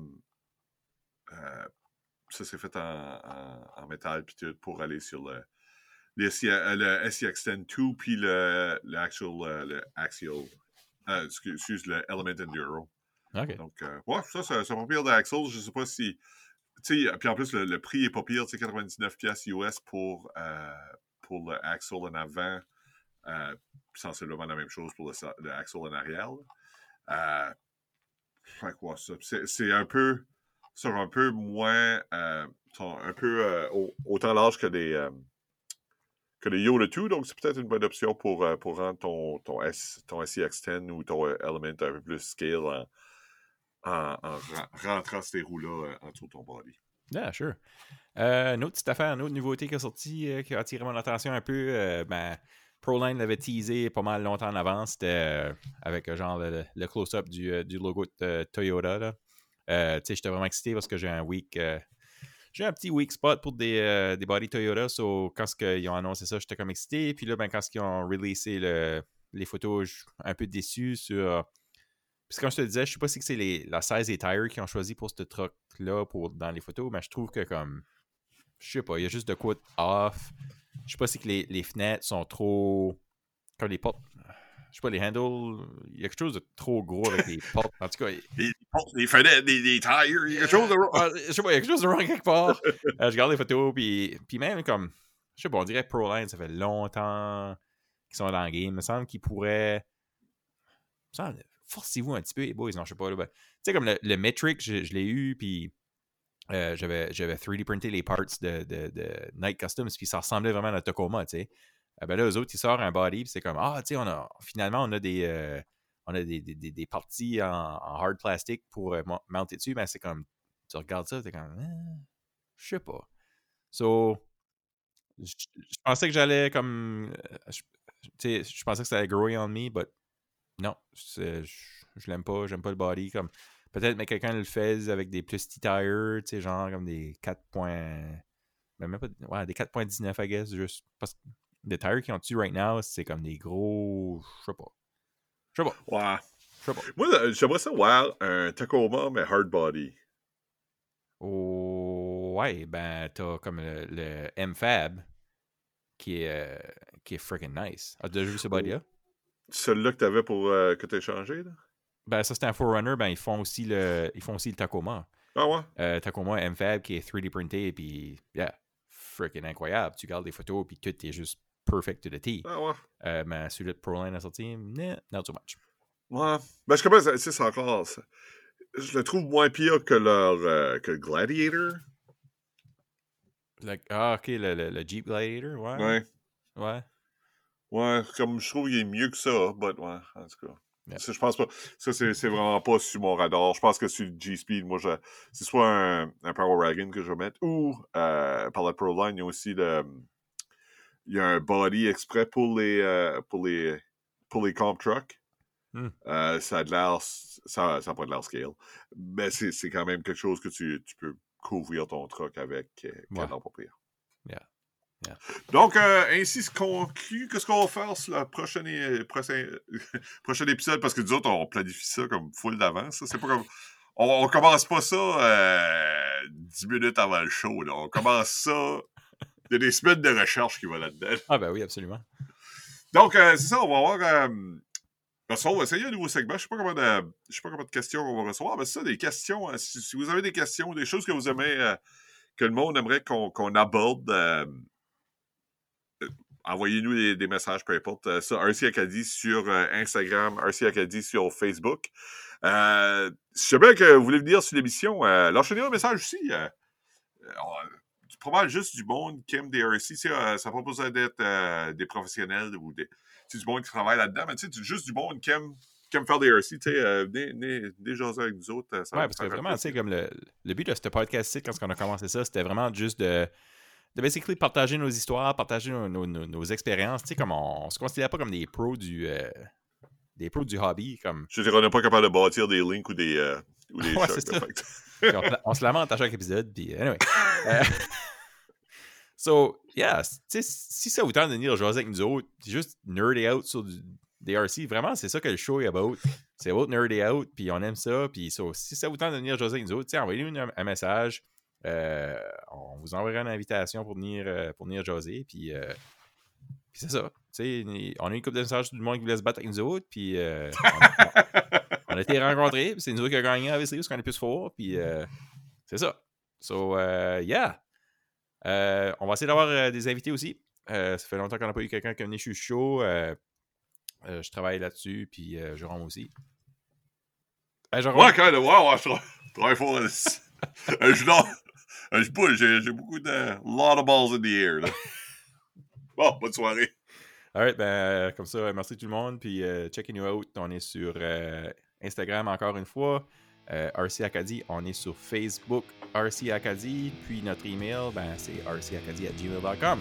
euh, ça, c'est fait en, en, en métal pis tout pour aller sur le. Le, euh, le SCX10 2 puis le, le actual. euh, le axial. euh, excuse, excuse, le Element Enduro. Donc, euh, ouais, ça, c'est pas pire d'Axel. Je sais pas si. Puis en plus, le, le prix est pas pire, tu sais, 99 pièces US pour, euh, pour le en avant. Euh, sensiblement la même chose pour le, le en arrière. Euh, ouais, ça. C'est un peu. Un peu moins. Euh, un peu au- autant large que des. euh, que les Yoda 2, donc c'est peut-être une bonne option pour, pour rendre ton, ton, S, ton SCX10 ou ton Element un peu plus scale en, en, en ren- rentrant ces roues-là euh, en dessous de ton body. Yeah, sure. Euh, une autre petite affaire, une autre nouveauté qui est sortie, euh, qui a attiré mon attention un peu, ben, Proline l'avait teasé pas mal longtemps en avance, c'était avec genre le, close-up du, logo de Toyota. J'étais vraiment excité parce que j'ai un week. j'ai un petit weak spot pour des, des body Toyota. So, quand qu'ils ont annoncé ça, j'étais comme excité. Puis là, ben, quand ils ont releasé le- les photos, un peu déçu sur. Puis comme je te disais, je sais pas si c'est les, la size des tires qu'ils ont choisi pour ce truck-là pour, dans les photos, mais je trouve que comme. Je sais pas, il y a juste de quoi off. Je sais pas si que les, les fenêtres sont trop. Comme les portes. Je sais pas, les handles. Il y a quelque chose de trop gros avec les <laughs> portes. En tout cas, Les, les fenêtres, les, les tires, il y a quelque chose de wrong. ah, je sais pas, il y a quelque chose de wrong quelque part. <laughs> Euh, je regarde les photos, puis, puis même comme, je sais pas, on dirait Proline, ça fait longtemps qu'ils sont dans le game. Il me semble qu'ils pourraient. Il me semble, forcez-vous un petit peu, les boys. Non, je sais pas. ben, tu sais, comme le, le Metric, je, l'ai eu, puis euh, j'avais, j'avais 3D printé les parts de, de, Night Customs, puis ça ressemblait vraiment à la Tacoma, tu sais. Euh, ben là, eux autres, ils sortent un body, puis c'est comme, ah, tu sais, on a, finalement, on a des. euh, on a des, des, des- parties en, hard plastic pour euh, mon- mounter dessus, mais c'est comme, tu regardes ça, t'es comme, Ah, je sais pas. So, je pensais que j'allais comme, tu sais, je pensais que ça allait grow on me, but non, je l'aime pas, j'aime pas le body. Comme, peut-être, mais quelqu'un le fait avec des plus petits tires, tu sais, genre comme des 4 points, ben, même pas, ouais, des 4.19, I guess, juste parce que les tires qu'ils ont dessus right now, c'est comme des gros, je sais pas. Je sais pas, Ouais. je sais pas. Moi, euh, j'aimerais ça voir un Tacoma, mais hard body. Oh, ouais, ben, t'as comme le, le MFAB qui est, euh, qui est freaking nice. As-tu déjà vu ce body-là? Celui-là que tu avais pour euh, que tu échangé, là? Ben, ça, c'est un Forerunner. Ben, ils font aussi le, ils font aussi le Tacoma. Ah ouais? Euh, Tacoma MFAB qui est 3D printé, puis, yeah, freaking incroyable. Tu gardes des photos, puis tout est juste perfect to the T. Ah ouais? Euh, mais celui de Proline a sorti, nah, not so much. Ouais. Ben, je commence, sais, c'est encore. ça- Je le trouve moins pire que leur euh, que le Gladiator. Like, ah, ok, le, le, le Jeep Gladiator, ouais. Ouais. Ouais. Ouais, comme je trouve qu'il est mieux que ça, but ouais, en tout cas. Yeah. Ça, je pense pas. Ça, c'est c'est vraiment pas sur mon radar. Je pense que sur le G-Speed, moi, je, c'est soit un, un Power Wagon que je vais mettre ou euh, par la Proline, il y a aussi le. Il y a un body exprès pour les euh, pour les pour les comp trucks. Hmm. Euh, ça a de l'air. Ça, ça a pas de l'air scale. Mais c'est c'est quand même quelque chose que tu, tu peux couvrir ton truck avec. Qui Ouais. pas pire. Yeah. Donc, euh, ainsi se conclut. Qu'est-ce qu'on va faire sur le prochain, é- prochain, <laughs> prochain épisode? Parce que nous autres, on planifie ça comme full d'avance. C'est pas comme. On, on commence pas ça euh, 10 minutes avant le show. Là. On commence ça. Il y a des semaines de recherche qui vont là-dedans. Ah, ben oui, absolument. Donc, euh, c'est ça, on va avoir. Euh, on va essayer un nouveau segment. Je sais pas comment de, je sais pas comment de questions on va recevoir, mais c'est ça, des questions. euh, si, si vous avez des questions, des choses que vous aimez, euh, que le monde aimerait qu'on aborde, euh, euh, envoyez-nous des, des messages, peu importe. Euh, ça, RC Acadie sur euh, Instagram, RC Acadie sur Facebook. Euh, si jamais que vous voulez venir sur l'émission, euh, lâchez-nous un message aussi. euh, euh, probablement juste du monde qui aime des RC. sais, euh, ça n'a pas besoin d'être euh, des professionnels ou des, sais, du monde qui travaille là-dedans, mais sais, juste du monde qui aime, qui aime faire des RC. Tu sais, euh, venez, venez, venez jaser avec nous autres. euh, ça Ouais, parce que vraiment, tu sais, comme le, le but de ce podcast-ci, quand on a commencé ça, c'était vraiment juste de, de basically partager nos histoires, partager nos, nos- nos- nos expériences. Tu sais, comme on, on se considère pas comme des pros du, euh, des pros du hobby. Comme, Je veux dire, on n'est pas capable de bâtir des links ou des, euh, ou <laughs> Ouais, chocs, on, on se lamente à chaque épisode. Puis, anyway. <laughs> Euh, so, yeah, si ça vous tente de venir jaser avec nous autres, juste nerder out sur du, des RC, vraiment, c'est ça que le show est about. C'est about nerder out, puis on aime ça. Puis, so, si ça vous tente de venir jaser avec nous autres, envoyez-nous un, un message. Euh, on vous enverra une invitation pour venir, euh, pour venir jaser. Puis, euh, puis c'est ça. On a une couple de messages du monde qui voulait se battre avec nous autres. Puis, on, a été rencontrés. puis C'est nous autres qui avons gagné, obviously, parce qu'on est plus fort. Puis, c'est ça. So, yeah. On va essayer d'avoir des invités aussi. Ça fait longtemps qu'on n'a pas eu quelqu'un qui est venu euh, je travaille là-dessus, puis Jérôme aussi. Hey, Jérôme, quand même, ouais, je tra- je travaille fort. Je <laughs> je bouge, j'ai j'ai beaucoup de. lot of balls in the air. Là. <laughs> Bon, bonne soirée. alright, ben, euh, comme ça, merci tout le monde, puis euh, checkez nous out. On est sur euh, Instagram encore une fois. Euh, RC Acadie, on est sur Facebook, RC Acadie, puis notre email, ben, c'est rcacadie.gmail.com.